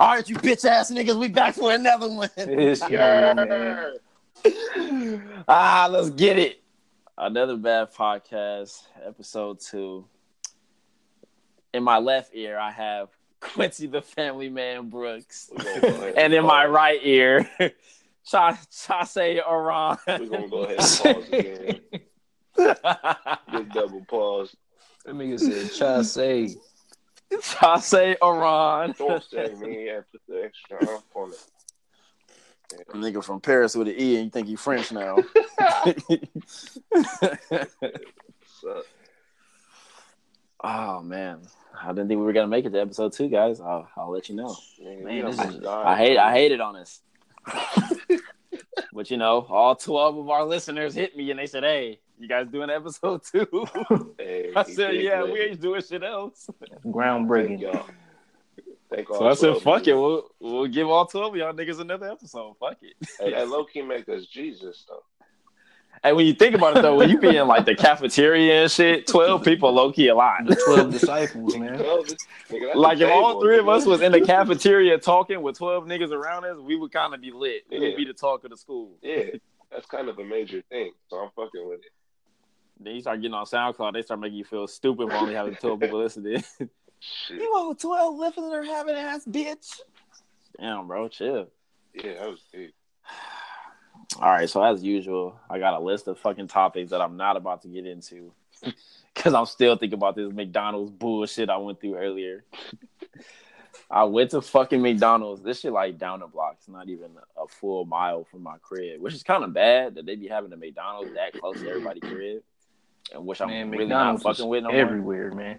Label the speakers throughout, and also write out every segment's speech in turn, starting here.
Speaker 1: All right, you bitch ass niggas, we back for another one.
Speaker 2: Yeah.
Speaker 1: ah, let's get it. Another bad podcast, episode two. In my left ear, I have Quincy the Family Man Brooks,
Speaker 2: We're gonna go ahead
Speaker 1: and in my
Speaker 2: pause.
Speaker 1: right ear, Cha Chase Oran.
Speaker 2: We're gonna go ahead and pause again. Just double pause.
Speaker 3: That nigga said, "Try say."
Speaker 1: Chase Oran.
Speaker 2: Don't say me after the extra hump on it.
Speaker 1: A nigga from Paris with an E, and you think you French now? Oh man, I didn't think we were gonna make it to episode two, guys. I'll, I'll let you know.
Speaker 2: man,
Speaker 3: Man,
Speaker 2: you
Speaker 3: this is-
Speaker 2: died.
Speaker 1: I hate I hated on us. but you know, all twelve of our listeners hit me and they said, Hey, you guys doing episode two?
Speaker 2: Hey,
Speaker 1: I said, Yeah,
Speaker 2: good.
Speaker 1: we ain't doing shit else.
Speaker 2: Thank
Speaker 3: Groundbreaking.
Speaker 2: y'all. Thank
Speaker 1: So I said,
Speaker 2: 12
Speaker 1: fuck it, we'll we'll give all twelve of y'all niggas another episode. Fuck it.
Speaker 2: Hey, that low key make us Jesus though.
Speaker 1: And when you think about it though, when you be in like the cafeteria and shit, twelve people low key a lot.
Speaker 3: The twelve disciples, man.
Speaker 2: Well, this- nigga, that's
Speaker 1: Like if all
Speaker 2: table,
Speaker 1: three of us was in the cafeteria talking with twelve niggas around us, we would kind of be lit. We would be the talk of the school.
Speaker 2: Yeah, that's kind of a major thing. So I'm fucking with it.
Speaker 1: Then you start getting on SoundCloud, they start making you feel stupid for only having twelve people listening.
Speaker 2: Shit.
Speaker 1: you want twelve listener having ass bitch? Damn, bro, chill.
Speaker 2: Yeah, that was big.
Speaker 1: All right, so as usual, I got a list of fucking topics that I'm not about to get into because I'm still thinking about this McDonald's bullshit I went through earlier. I went to fucking McDonald's. This shit like down the block. It's not even a full mile from my crib, which is kind of bad that they be having a McDonald's that close to everybody's crib, and which I'm
Speaker 3: Man,
Speaker 1: really
Speaker 3: McDonald's
Speaker 1: not fucking with no more.
Speaker 3: everywhere, man.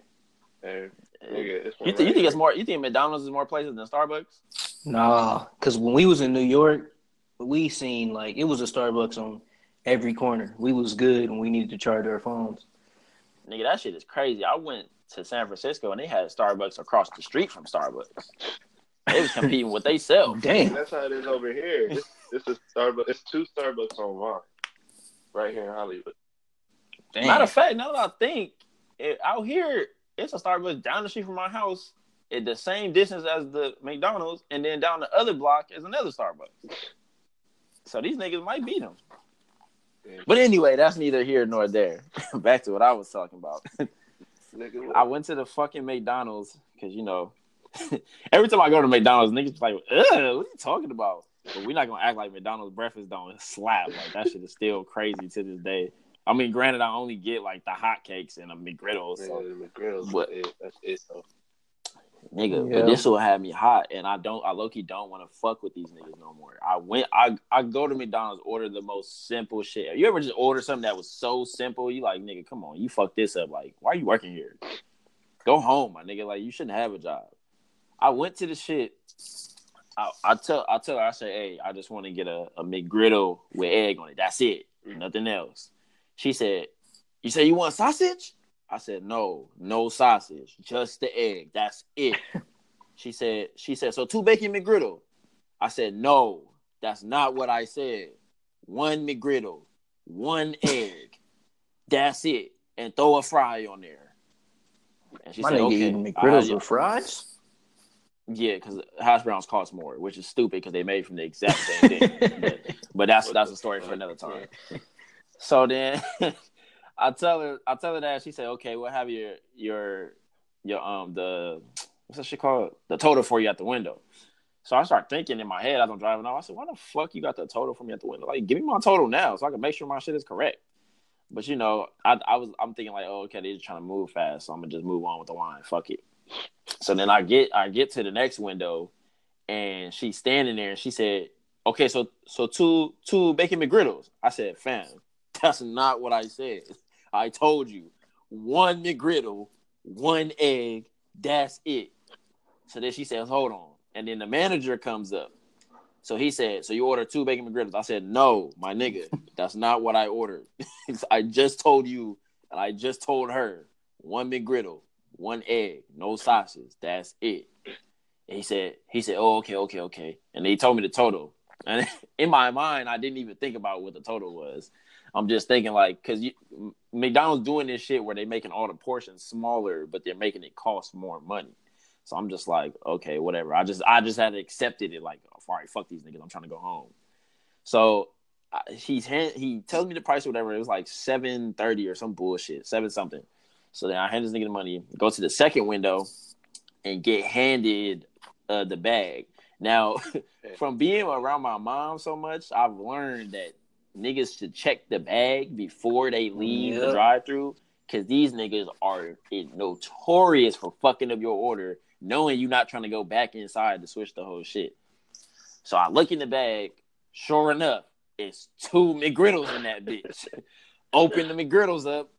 Speaker 2: Hey, nigga, it's one
Speaker 1: You, think you
Speaker 2: right
Speaker 1: think it's more? You think McDonald's is more places than Starbucks?
Speaker 3: Nah, because when we was in New York, we seen like it was a Starbucks on every corner. We was good and we needed to charge our phones.
Speaker 1: Nigga, that shit is crazy. I went to San Francisco and they had Starbucks across the street from Starbucks. They was competing with they sell.
Speaker 3: Damn.
Speaker 2: that's how it is over here. This, this is Starbucks. It's two Starbucks on Vine, right here in Hollywood.
Speaker 1: Matter of fact, now that I think, it, out here it's a Starbucks down the street from my house, at the same distance as the McDonald's, and then down the other block is another Starbucks. So these niggas might beat them. But anyway, that's neither here nor there. Back to what I was talking about. I went to the fucking McDonald's because you know, every time I go to McDonald's, niggas be like, "Ugh, what are you talking about?" But we're not gonna act like McDonald's breakfast don't slap. Like that shit is still crazy to this day. I mean, granted, I only get like the hot cakes and a McGriddle,
Speaker 2: nigga,
Speaker 1: so
Speaker 2: the McGrill's
Speaker 1: What?
Speaker 2: it. That's it though.
Speaker 1: nigga.
Speaker 3: Yeah.
Speaker 1: But this will have me hot, and I don't. I low key don't want to fuck with these niggas no more. I went. I I go to McDonald's, order the most simple shit. You ever just order something that was so simple? You like, nigga, come on, you fuck this up. Like, why are you working here? Go home, my nigga. Like, you shouldn't have a job. I went to the shit. I, I tell I tell her I say, hey, I just want to get a, a McGriddle with egg on it. That's it. Mm. Nothing else. She said, You say you want sausage? I said, No, no sausage. Just the egg. That's it. she said, she said, so two bacon McGriddle. I said, No, that's not what I said. One McGriddle, one egg. That's it. And throw a fry on there. And she
Speaker 3: My
Speaker 1: said,
Speaker 3: nigga
Speaker 1: okay.
Speaker 3: eating McGriddles with fries.
Speaker 1: yeah, because hash browns cost more, which is stupid because they made from the exact same thing. but, but that's that's a story for another time. So then I tell her I tell her that she said, Okay, we'll have your your your um the what's that shit called? The total for you at the window. So I start thinking in my head as I'm driving off, I said, Why the fuck you got the total for me at the window? Like, give me my total now so I can make sure my shit is correct. But you know, I I was I'm thinking like, oh, okay, they're just trying to move fast, so I'm gonna just move on with the line. Fuck it. So then I get I get to the next window and she's standing there and she said, Okay, so so two two bacon McGriddles. I said, fam, that's not what I said. I told you one McGriddle, one egg, that's it. So then she says, Hold on. And then the manager comes up. So he said, So you ordered two bacon McGriddles? I said, No, my nigga, that's not what I ordered. I just told you, and I just told her one McGriddle, one egg, no sauces. That's it. And he said, he said, Oh, okay, okay, okay. And he told me the total. And in my mind, I didn't even think about what the total was. I'm just thinking like, cause McDonald's doing this shit where they're making all the portions smaller, but they're making it cost more money. So I'm just like, okay, whatever. I just I just had accepted it. Like, all right, fuck these niggas. I'm trying to go home. So I, he's hand, he tells me the price or whatever. It was like seven thirty or some bullshit, seven something. So then I hand this nigga the money, go to the second window, and get handed uh, the bag. Now, from being around my mom so much, I've learned that niggas should check the bag before they leave the drive through. Cause these niggas are notorious for fucking up your order, knowing you're not trying to go back inside to switch the whole shit. So I look in the bag. Sure enough, it's two McGriddles in that bitch. Open the McGriddles up.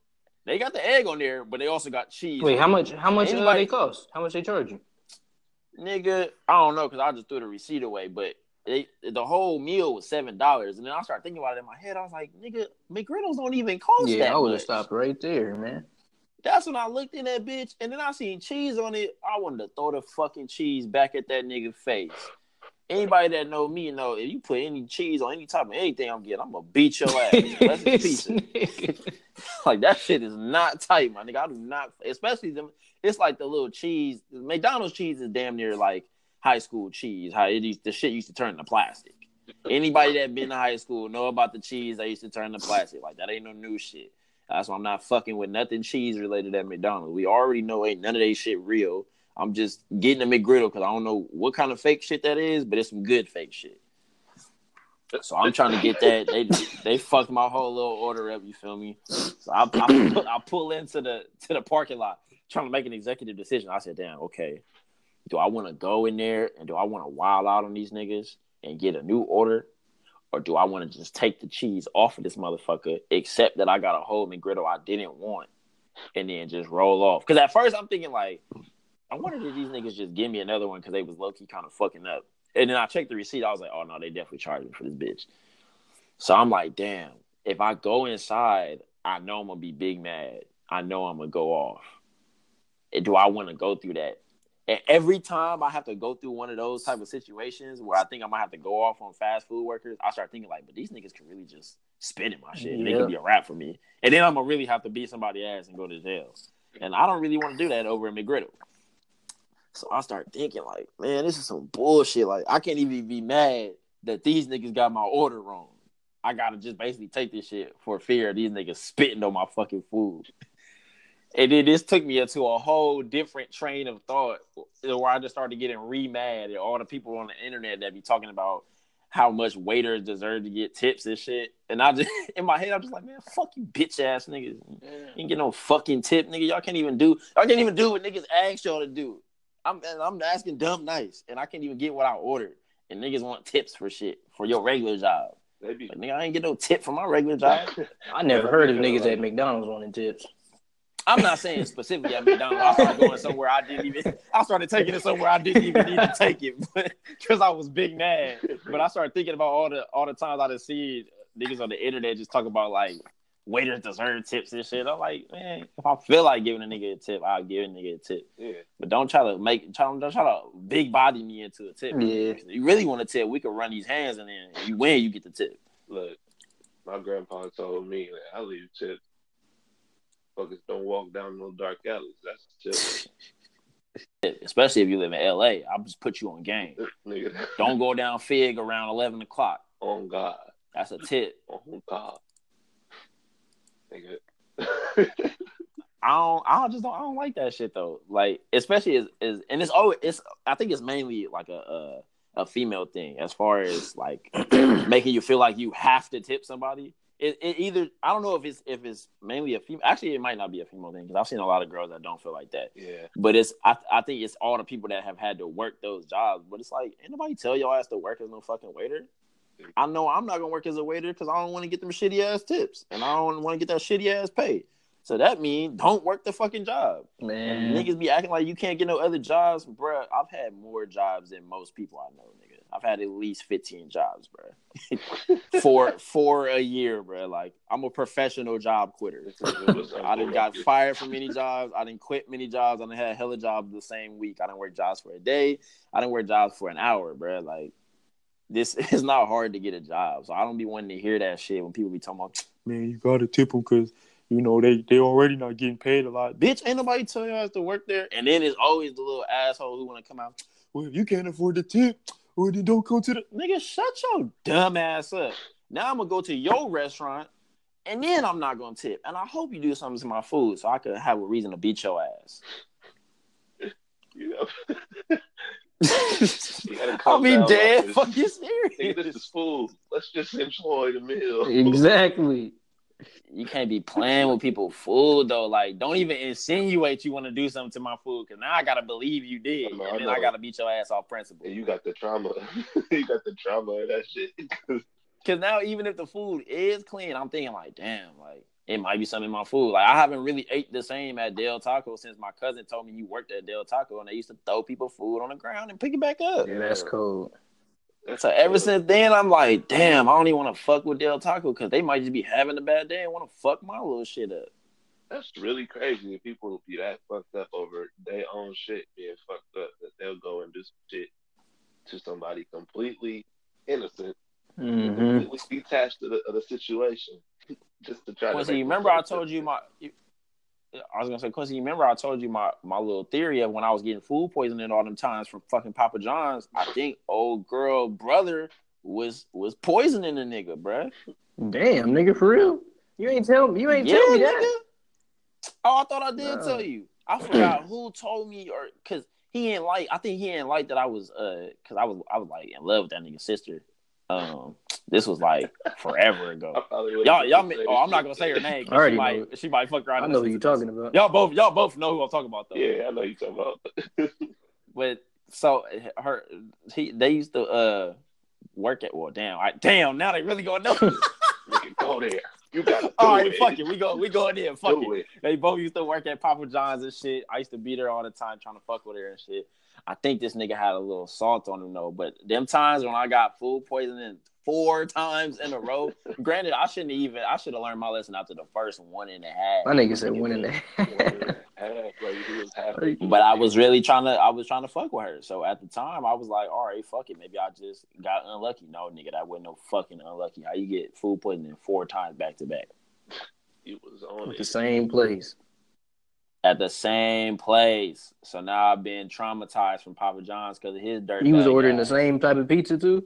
Speaker 1: They got the egg on there, but they also got cheese.
Speaker 3: Wait, how much? How much uh,
Speaker 1: Anybody-
Speaker 3: they cost? How much they charge you?
Speaker 1: nigga, I don't know because I just threw the receipt away, but they, the whole meal was seven dollars, and then I started thinking about it in my head. I was like, nigga, McGriddles don't even cost
Speaker 3: Yeah,
Speaker 1: that
Speaker 3: I would have stopped right there, man.
Speaker 1: That's when I looked in that bitch, and then I seen cheese on it. I wanted to throw the fucking cheese back at that nigga face. Anybody that know me know if you put any cheese on any type of anything I'm getting, I'm gonna beat your ass. It's pizza. like that shit is not tight, my nigga. I do not, especially them. It's like the little cheese. McDonald's cheese is damn near like high school cheese. How it used, the shit used to turn to plastic. Anybody that been to high school know about the cheese that used to turn to plastic. Like that ain't no new shit. That's why I'm not fucking with nothing cheese related at McDonald's. We already know ain't none of that shit real. I'm just getting a McGriddle because I don't know what kind of fake shit that is, but it's some good fake shit. So I'm trying to get that. They they fucked my whole little order up. You feel me? So I, I, I pull into the to the parking lot trying to make an executive decision. I said, "Damn, okay. Do I want to go in there and do I want to wild out on these niggas and get a new order, or do I want to just take the cheese off of this motherfucker, except that I got a whole McGriddle I didn't want, and then just roll off? Because at first I'm thinking like, I wonder did these niggas just give me another one because they was low key kind of fucking up. And then I checked the receipt. I was like, oh no, they definitely charged me for this bitch. So I'm like, damn, if I go inside, I know I'm gonna be big mad. I know I'm gonna go off. And do I want to go through that? And every time I have to go through one of those type of situations where I think I might have to go off on fast food workers, I start thinking like, but these niggas can really just spit in my shit.
Speaker 3: Yeah.
Speaker 1: could be a rap for me. And then I'm gonna really have to beat somebody ass and go to jail. And I don't really want to do that over in McGriddle. So I start thinking like, man, this is some bullshit. Like I can't even be mad that these niggas got my order wrong. I gotta just basically take this shit for fear of these niggas spitting on my fucking food. And then this took me into a whole different train of thought where I just started getting re mad at all the people on the internet that be talking about how much waiters deserve to get tips and shit. And I just in my head, I'm just like, man, fuck you bitch ass niggas. You ain't get no fucking tip, nigga. Y'all can't even do y'all can't even do what niggas ask y'all to do. I'm I'm asking dumb nice, and I can't even get what I ordered. And niggas want tips for shit for your regular job.
Speaker 2: They be
Speaker 1: Like nigga, I ain't get no tip for my regular job.
Speaker 3: I never heard of niggas at McDonald's wanting tips.
Speaker 1: I'm not saying specifically at McDonald's. I started going somewhere I didn't even. I started taking it somewhere I didn't even need to take it, because I was big mad. But I started thinking about all the all the times I done seen niggas on the internet just talk about like waiters deserve tips and shit. I'm like, man, if I feel like giving a nigga a tip, I'll give a nigga a tip.
Speaker 2: yeah.
Speaker 1: But don't try to make try, don't try to big body me into a tip.
Speaker 3: Yeah.
Speaker 1: You really want a tip, we could run these hands and then you win, you get the tip.
Speaker 2: Look, my grandpa told me that I leave tips. Fuckers don't walk down no dark alleys. That's tip.
Speaker 1: Especially if you live in LA. I'll just put you on game. Don't go down Fig around eleven o'clock.
Speaker 2: On God.
Speaker 1: That's a tip.
Speaker 2: On God. Nigga.
Speaker 1: I don't. I just don't. I don't like that shit though. Like, especially is as and it's always. It's. I think it's mainly like a a, a female thing as far as like making you feel like you have to tip somebody. It, it either I don't know if it's if it's mainly a female. Actually, it might not be a female thing because I've seen a lot of girls that don't feel like that.
Speaker 2: yeah.
Speaker 1: But it's I I think it's all the people that have had to work those jobs. But it's like ain't nobody tell y'all ass to work as no fucking waiter. I know I'm not gonna work as a waiter because I don't want to get them shitty ass tips and I don't want to get that shitty ass pay. So that means don't work the fucking job.
Speaker 3: Man,
Speaker 1: Niggas be acting like you can't get no other jobs, bruh. I've had more jobs than most people I know, nigga. I've had at least 15 jobs, bro. for for a year, bro. Like I'm a professional job quitter. I done got fired from many jobs. I didn't quit many jobs. I done had a hella jobs the same week. I didn't work jobs for a day. I didn't work jobs for an hour, bro. Like this is not hard to get a job. So I don't be wanting to hear that shit when people be talking about, man, you gotta tip them because you know, they they already not getting paid a lot. Bitch, ain't nobody tell you have to work there. And then it's always the little asshole who want to come out. Well, if you can't afford the tip, well then don't go to the nigga. Shut your dumb ass up. Now I'm gonna go to your restaurant, and then I'm not gonna tip. And I hope you do something to my food so I could have a reason to beat your ass.
Speaker 2: You know, gotta
Speaker 1: I'll
Speaker 2: come
Speaker 1: be
Speaker 2: down
Speaker 1: dead.
Speaker 2: like this.
Speaker 1: Fucking
Speaker 2: Nigga,
Speaker 1: serious.
Speaker 2: this is food. Let's just enjoy the meal.
Speaker 3: Exactly.
Speaker 1: You can't be playing with people food though. Like, don't even insinuate you want to do something to my food because now I gotta believe you did,
Speaker 2: I know,
Speaker 1: and then
Speaker 2: know.
Speaker 1: I gotta beat your ass off principle.
Speaker 2: And you got the trauma. you got the trauma of that shit.
Speaker 1: Because now, even if the food is clean, I'm thinking like, damn, like it might be something in my food. Like I haven't really ate the same at Del Taco since my cousin told me you worked at Del Taco, and they used to throw people food on the ground and pick it back up.
Speaker 3: Yeah, that's cold.
Speaker 1: So ever since then, I'm like, damn, I don't even want to fuck with Del Taco because they might just be having a bad day and want to fuck my little shit up.
Speaker 2: That's really crazy if people will be that fucked up over their own shit being fucked up that they'll go and do some shit to somebody completely innocent,
Speaker 3: hmm
Speaker 2: completely detached of the, of the situation, just to try
Speaker 1: Quincy,
Speaker 2: to. make
Speaker 1: remember I told you my. I was gonna say, Quincy, you remember I told you my my little theory of when I was getting food poisoning all them times from fucking Papa John's. I think old girl brother was was poisoning the nigga, bruh.
Speaker 3: Damn, nigga, for real? You ain't tell me. You ain't
Speaker 1: Yeah,
Speaker 3: tell me
Speaker 1: nigga.
Speaker 3: that.
Speaker 1: Oh, I thought I did tell you. I forgot who told me or because he ain't like. I think he ain't like that I was uh because I was I was like in love with that nigga's sister. Um, this was like forever ago. Y'all, y'all.
Speaker 2: say
Speaker 1: Oh, I'm not gonna say her name.
Speaker 3: I already
Speaker 1: She
Speaker 3: know.
Speaker 1: might, she might fuck around.
Speaker 3: I know who
Speaker 1: listen
Speaker 3: you
Speaker 1: to this.
Speaker 3: talking about.
Speaker 1: Y'all both, y'all both know who I'm talking about though.
Speaker 2: Yeah, I know you talking about.
Speaker 1: But so her, he, they used to uh work at. Well, damn, I, damn. Now they really gonna know.
Speaker 2: Nigga, go there. You gotta
Speaker 1: All right,
Speaker 2: it.
Speaker 1: fuck it. We go, we going in. There.
Speaker 2: Fuck
Speaker 1: it.
Speaker 2: it.
Speaker 1: They both used to work at Papa John's and shit. I used to beat her all the time, trying to fuck with her and shit. I think this nigga had a little salt on him though. But them times when I got food poisoning four times in a row, granted, I shouldn't even. I should have learned my lesson after the first one and a half.
Speaker 3: My nigga said one in
Speaker 2: One
Speaker 3: there.
Speaker 2: and a half, bro. You was half.
Speaker 1: But I was really trying to. I was trying to fuck with her. So at the time, I was like, all right, fuck it. Maybe I just got unlucky. No, nigga, that wasn't no fucking unlucky. How you get food poisoning four times back to back
Speaker 2: It was on it.
Speaker 3: the same place.
Speaker 1: At the same place? So now I've been traumatized from Papa John's because of his dirty.
Speaker 3: He was ordering
Speaker 1: guy.
Speaker 3: the same type of pizza too.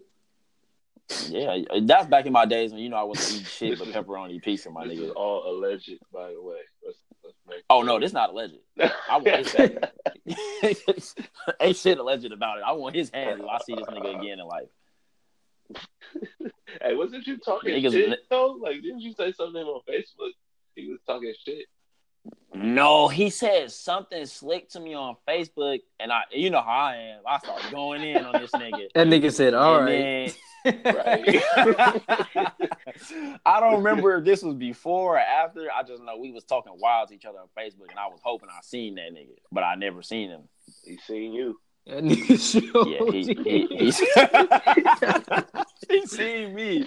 Speaker 1: Yeah, that's back in my days when you know I wasn't eating shit but pepperoni pizza, my
Speaker 2: This
Speaker 1: nigga.
Speaker 2: is all alleged, by the way. Let's, let's make
Speaker 1: Oh no, this not alleged. I want his head. Ain't shit alleged about it. I want his hand if I see this nigga again in life.
Speaker 2: hey, wasn't you talking
Speaker 1: Niggas-
Speaker 2: shit though? Like, didn't you say something on Facebook? He was talking shit.
Speaker 1: No, he said something slick to me on Facebook, and I, you know how I am. I started going in on this nigga.
Speaker 3: That nigga said, "All
Speaker 1: And
Speaker 3: right."
Speaker 2: Right.
Speaker 1: I don't remember if this was before or after. I just know we was talking wild to each other on Facebook, and I was hoping I seen that nigga, but I never seen him.
Speaker 2: He seen you.
Speaker 3: That nigga showed
Speaker 1: Yeah, he
Speaker 3: you.
Speaker 1: he, he, he seen me.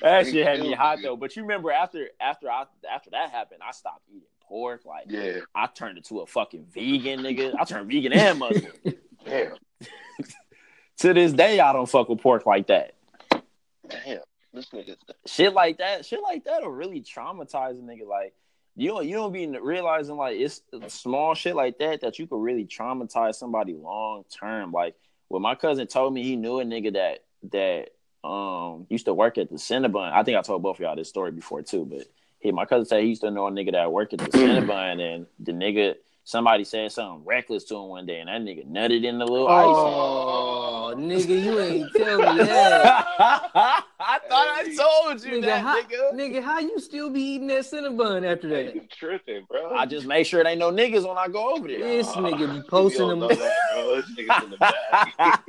Speaker 1: That shit had me hot though. But you remember after after I after that happened, I stopped eating pork. Like
Speaker 2: Yeah.
Speaker 1: I turned into a fucking vegan nigga. I turned vegan and Muslim.
Speaker 2: Damn.
Speaker 1: to this day, I don't fuck with pork like that.
Speaker 2: Damn. This nigga.
Speaker 1: Shit like that, shit like that will really traumatize a nigga. Like you don't you don't be realizing like it's small shit like that that you could really traumatize somebody long term. Like when my cousin told me he knew a nigga that that um used to work at the Cinnabon. I think I told both of y'all this story before too, but he my cousin said he used to know a nigga that worked at the mm. Cinnabon and the nigga somebody said something reckless to him one day and that nigga nutted in the little oh, ice.
Speaker 3: Oh, nigga, you ain't tell me that.
Speaker 1: I thought I told you
Speaker 3: Nigga
Speaker 1: that,
Speaker 3: how,
Speaker 1: nigga.
Speaker 3: nigga, how you still be eating that Cinnabon after
Speaker 2: Hey,
Speaker 3: that?
Speaker 2: you tripping, bro.
Speaker 1: I just make sure they no niggas when I go over there.
Speaker 3: This ah, nigga be posting them.
Speaker 2: that, bro. This nigga's in the back.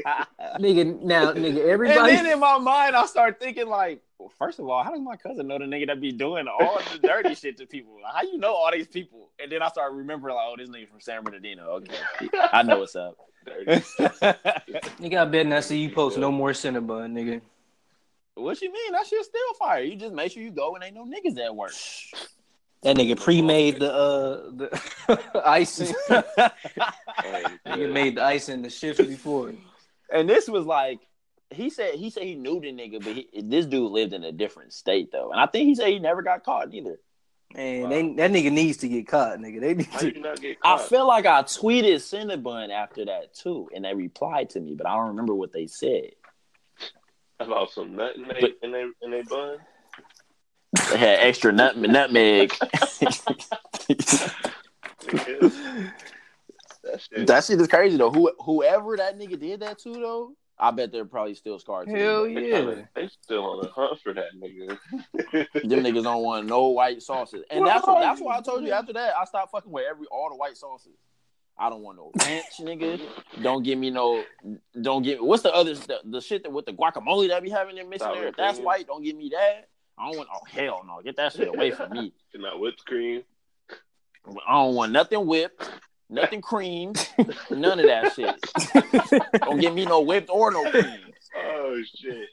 Speaker 3: Nigga, now, nigga, everybody.
Speaker 1: and then in my mind, I start thinking like, first of all, how does my cousin know the nigga that be doing all the dirty shit to people? How you know all these people? And then I start remembering like, oh, this nigga from San Bernardino. Okay, I know what's up.
Speaker 2: Dirty.
Speaker 3: Nigga, I bet not see you post no more Cinnabon, nigga.
Speaker 1: what you mean? That shit still fire. You just make sure you go and ain't no niggas at work.
Speaker 3: That nigga pre-made the uh the icing.
Speaker 2: Hey,
Speaker 3: nigga made the icing the shift before.
Speaker 1: and this was like he said he said he knew the nigga, but he, this dude lived in a different state though, and I think he said he never got caught either.
Speaker 3: Man,
Speaker 2: Wow.
Speaker 3: they, that nigga needs to get caught, nigga. They need to.
Speaker 2: you not get
Speaker 1: I feel like I tweeted Cinnabon after that too, and they replied to me, but I don't remember what they said.
Speaker 2: about some nut in they
Speaker 1: But-
Speaker 2: in they in they bun.
Speaker 1: They had extra nut, nutmeg.
Speaker 2: Nigga, That shit.
Speaker 1: that shit is crazy though. Who, whoever that nigga did that to though, I bet they're probably still scarred. to
Speaker 3: Hell
Speaker 1: this day.
Speaker 2: They
Speaker 3: yeah.
Speaker 2: They still on the hunt for that nigga.
Speaker 1: Them niggas don't want no white sauces, and that's what, that's why I told you after that I stopped fucking with every all the white sauces. I don't want no ranch, nigga. Don't give me no. Don't give. What's the other the, the shit that with the guacamole that be having them mixing
Speaker 2: Sour
Speaker 1: there? If that's
Speaker 2: cream.
Speaker 1: white, don't give me that. I don't want. Oh hell no! Get that shit away from me.
Speaker 2: And not whipped cream.
Speaker 1: I don't want nothing whipped, nothing cream, none of that shit. Don't give me no whipped or no cream.
Speaker 2: Oh shit.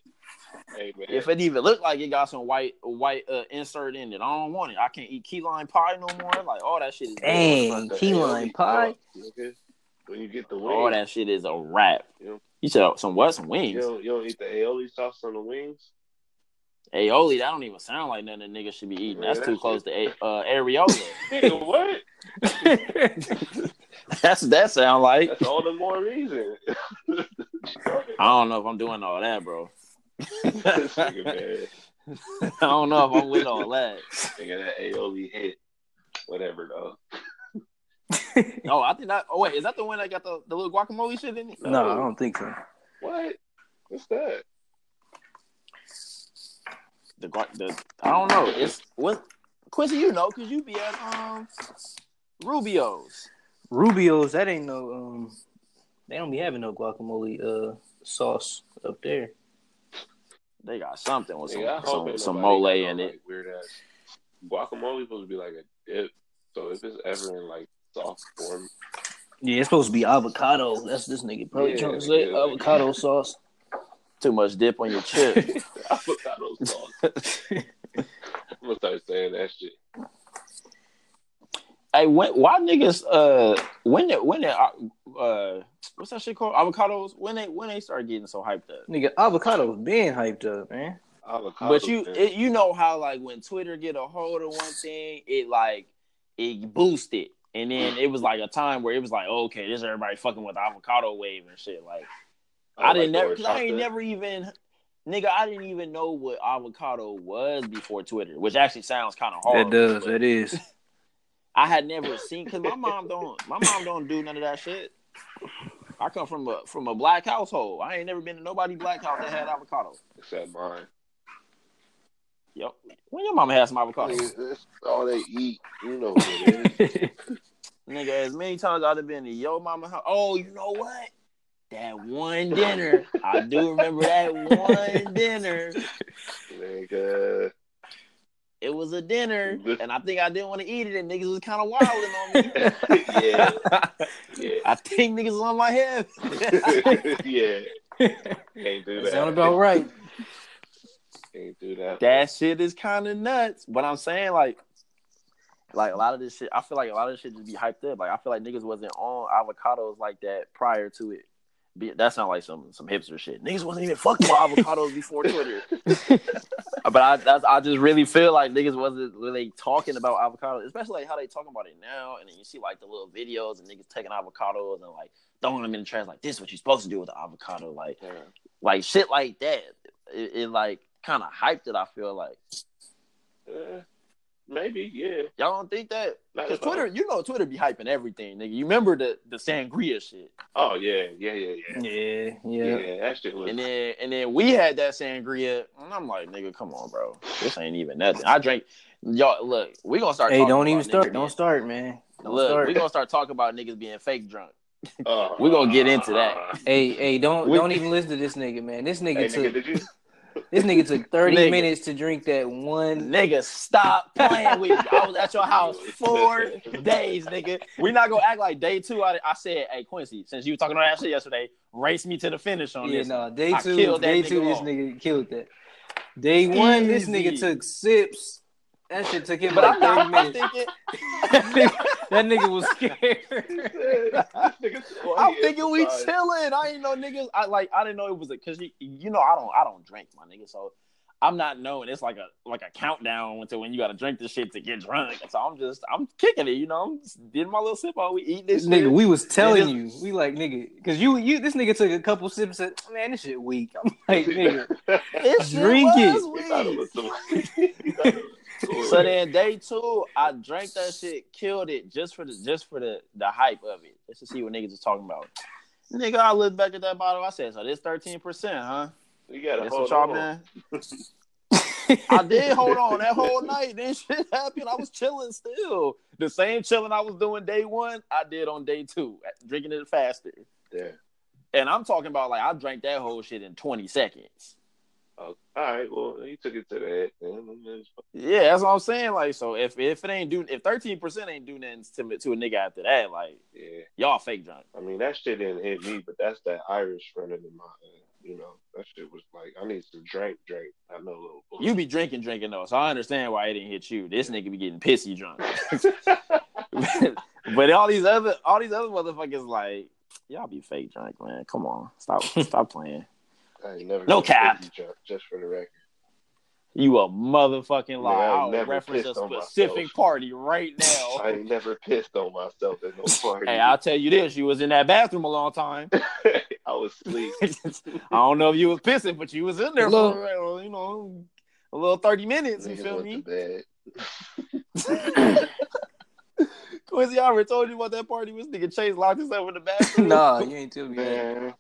Speaker 2: Hey.
Speaker 1: If it even look like it got some white white uh, insert in it, I don't want it. I can't eat key lime pie no more. Like all that shit is
Speaker 3: Dang, key lime
Speaker 2: aioli
Speaker 3: pie.
Speaker 2: When you get the wings,
Speaker 1: All that shit is a wrap.
Speaker 2: Yeah.
Speaker 1: You said some what? Some
Speaker 2: you
Speaker 1: wings.
Speaker 2: don't, you don't eat the aioli sauce on the wings.
Speaker 1: Aioli, that don't even sound like nothing a nigga should be eating. That's
Speaker 2: Yeah,
Speaker 1: too
Speaker 2: that
Speaker 1: close to a- uh, areola.
Speaker 2: Nigga, what?
Speaker 1: That's that sound like.
Speaker 2: That's all the more reason.
Speaker 1: I don't know if I'm doing all that, bro.
Speaker 2: Nigga.
Speaker 1: I don't know if I'm with all that.
Speaker 2: Nigga, that aioli hit. Whatever though.
Speaker 1: Oh, I think that. Oh wait, is that the one that got the, the little guacamole shit in it?
Speaker 3: no, I don't think so.
Speaker 2: What? What's that?
Speaker 1: The, guac- the I don't know. It's what Quincy, you know, cause you be at um Rubio's.
Speaker 3: Rubio's, that ain't no um they don't be having no guacamole uh sauce up there.
Speaker 1: They got something with some
Speaker 2: Nigga,
Speaker 1: some, some mole in
Speaker 2: no,
Speaker 1: it.
Speaker 2: Like, weird ass guacamole supposed to be like a dip. So if it's ever in like soft form,
Speaker 3: Yeah, it's supposed to be avocado. That's this nigga probably
Speaker 2: Yeah,
Speaker 3: trying to say avocado sauce.
Speaker 1: Too much dip on your chip.
Speaker 2: avocado sauce. I'm gonna start saying that shit.
Speaker 1: hey, when why niggas uh when they, when they, uh, uh what's that shit called avocados when they when they start getting so hyped up.
Speaker 3: Nigga, avocados being hyped up, man.
Speaker 2: Avocado.
Speaker 1: But you it, you know how like when Twitter get a hold of one thing, it like it boosted. And then it was like a time where it was like, okay, this everybody fucking with the avocado wave and shit. Like I,
Speaker 2: like
Speaker 1: didn't
Speaker 2: the
Speaker 1: never, cause I ain't never even, nigga, I didn't even know what avocado was before Twitter, which actually sounds kind of hard.
Speaker 3: It does, It is.
Speaker 1: I had never seen, cause my mom don't, my mom don't do none of that shit. I come from a from a black household. I ain't never been to nobody black house that had avocado.
Speaker 2: Except mine.
Speaker 1: Yep. When your mama had some avocado,
Speaker 2: Nigga, That's all they eat. You know what it is.
Speaker 1: nigga, as many times I'd have been to your mama house. Oh, you know what? That one dinner, I do remember that one dinner.
Speaker 2: Nigga.
Speaker 1: It was a dinner, and I think I didn't want to eat it, and niggas was kind of wilding on me.
Speaker 2: yeah. Yeah.
Speaker 1: I think niggas was on my head.
Speaker 2: yeah. Can't do that.
Speaker 3: Sound about right.
Speaker 2: Can't do that.
Speaker 1: that shit is kind of nuts. But I'm saying like, like a lot of this shit. I feel like a lot of this shit just be hyped up. Like I feel like niggas wasn't on avocados like that prior to it. Be, that sound like some some hipster shit. Niggas wasn't even fucking with avocados before Twitter. but I that's, I just really feel like niggas wasn't really talking about avocados, especially like how they talking about it now. And then you see like the little videos and niggas taking avocados and like throwing them in the trash. Like this, is what you supposed to do with the avocado. Like
Speaker 2: Yeah.
Speaker 1: like shit like that. It, it like kind of hyped it. I feel like
Speaker 2: Uh, maybe, yeah.
Speaker 1: y'all don't think that because. Twitter, you know, Twitter be hyping everything, nigga. You remember the the sangria shit,
Speaker 2: Oh yeah, yeah, yeah, yeah.
Speaker 3: Yeah,
Speaker 2: Yeah,
Speaker 3: yeah.
Speaker 2: that shit was.
Speaker 1: and then and then we had that sangria, and I'm like, nigga, come on, bro, this ain't even nothing. I drank. Y'all look, we gonna start.
Speaker 3: Hey,
Speaker 1: talking
Speaker 3: don't
Speaker 1: about
Speaker 3: even start.
Speaker 1: niggas
Speaker 3: Don't start, man. Don't
Speaker 1: Look,
Speaker 3: start.
Speaker 1: we gonna start talking about niggas being fake drunk.
Speaker 2: uh,
Speaker 1: we gonna get into that.
Speaker 3: Hey, hey, don't
Speaker 1: We-
Speaker 3: don't even listen to this nigga, man. This nigga
Speaker 2: Hey,
Speaker 3: took
Speaker 2: nigga, did you?
Speaker 3: This nigga took thirty
Speaker 1: Nigga.
Speaker 3: minutes to drink that one.
Speaker 1: Nigga, stop playing with me. I was at your house four days, nigga. We not gonna act like day two. I, I said, hey Quincy, since you were talking about that shit yesterday, race me to the finish on
Speaker 3: Yeah,
Speaker 1: this.
Speaker 3: no, day
Speaker 1: I
Speaker 3: two, day two, this nigga killed that. Day one, this nigga took sips. That shit took him
Speaker 1: But
Speaker 3: like
Speaker 1: I,
Speaker 3: thirty
Speaker 1: I'm
Speaker 3: minutes.
Speaker 1: thinking,
Speaker 3: that, nigga, was scared.
Speaker 1: I'm thinking we chilling. I ain't know niggas. I like. I didn't know it was a because you, you know I don't I don't drink my nigga. So I'm not knowing. It's like a like a countdown until when you got to drink this shit to get drunk. So I'm just I'm kicking it. You know, I'm just getting my little sip on. We eat this
Speaker 3: Nigga,
Speaker 1: shit.
Speaker 3: we was telling
Speaker 1: it-
Speaker 3: you, we like nigga, because you you this nigga took a couple sips and said, man, this shit weak. I'm like, nigga,
Speaker 1: This shit
Speaker 3: drink it.
Speaker 1: Was
Speaker 2: He thought it
Speaker 1: weed.
Speaker 2: was some- he thought it was cool.
Speaker 1: So then day two, I drank that shit, killed it just for the just for the the hype of it, just to see what niggas was talking about. Nigga, I looked back at that bottle. I said, "So this thirteen percent, huh?
Speaker 2: you gotta hold on.
Speaker 1: I did hold on that whole night. Then shit happened. I was chilling still. The same chilling I was doing day one, I did on day two, drinking it faster.
Speaker 2: Yeah.
Speaker 1: And I'm talking about like I drank that whole shit in 20 seconds.
Speaker 2: Oh, all right. Well, you took it to the head.
Speaker 1: Yeah, that's what I'm saying. Like, so if if it ain't do if 13 percent ain't do nothing to to a nigga after that, like
Speaker 2: Yeah.
Speaker 1: y'all fake drunk.
Speaker 2: I mean, that shit didn't hit me, but that's that Irish running in my head. You know, that shit was like, I need some drink, drink. I know a little.
Speaker 1: You be drinking, drinking though, so I understand why it didn't hit you. This nigga be getting pissy drunk. but all these other all these other motherfuckers like y'all be fake drunk, man. Come on, stop stop playing.
Speaker 2: I ain't never
Speaker 1: No cap.
Speaker 2: fifty just for the record.
Speaker 1: You a motherfucking liar.
Speaker 2: I've
Speaker 1: I'll
Speaker 2: never
Speaker 1: reference a specific
Speaker 2: myself.
Speaker 1: party right now.
Speaker 2: I ain't never pissed on myself at no party.
Speaker 1: hey, I'll tell you this: you was in that bathroom a long time.
Speaker 2: I was asleep.
Speaker 1: I don't know if you was pissing, but you was in there
Speaker 3: Look.
Speaker 1: for you know a little thirty minutes. You feel me?
Speaker 2: to bed.
Speaker 1: Quincy, I already told you about that party. This nigga Chase locked himself in the bathroom.
Speaker 3: nah, you ain't tell me that.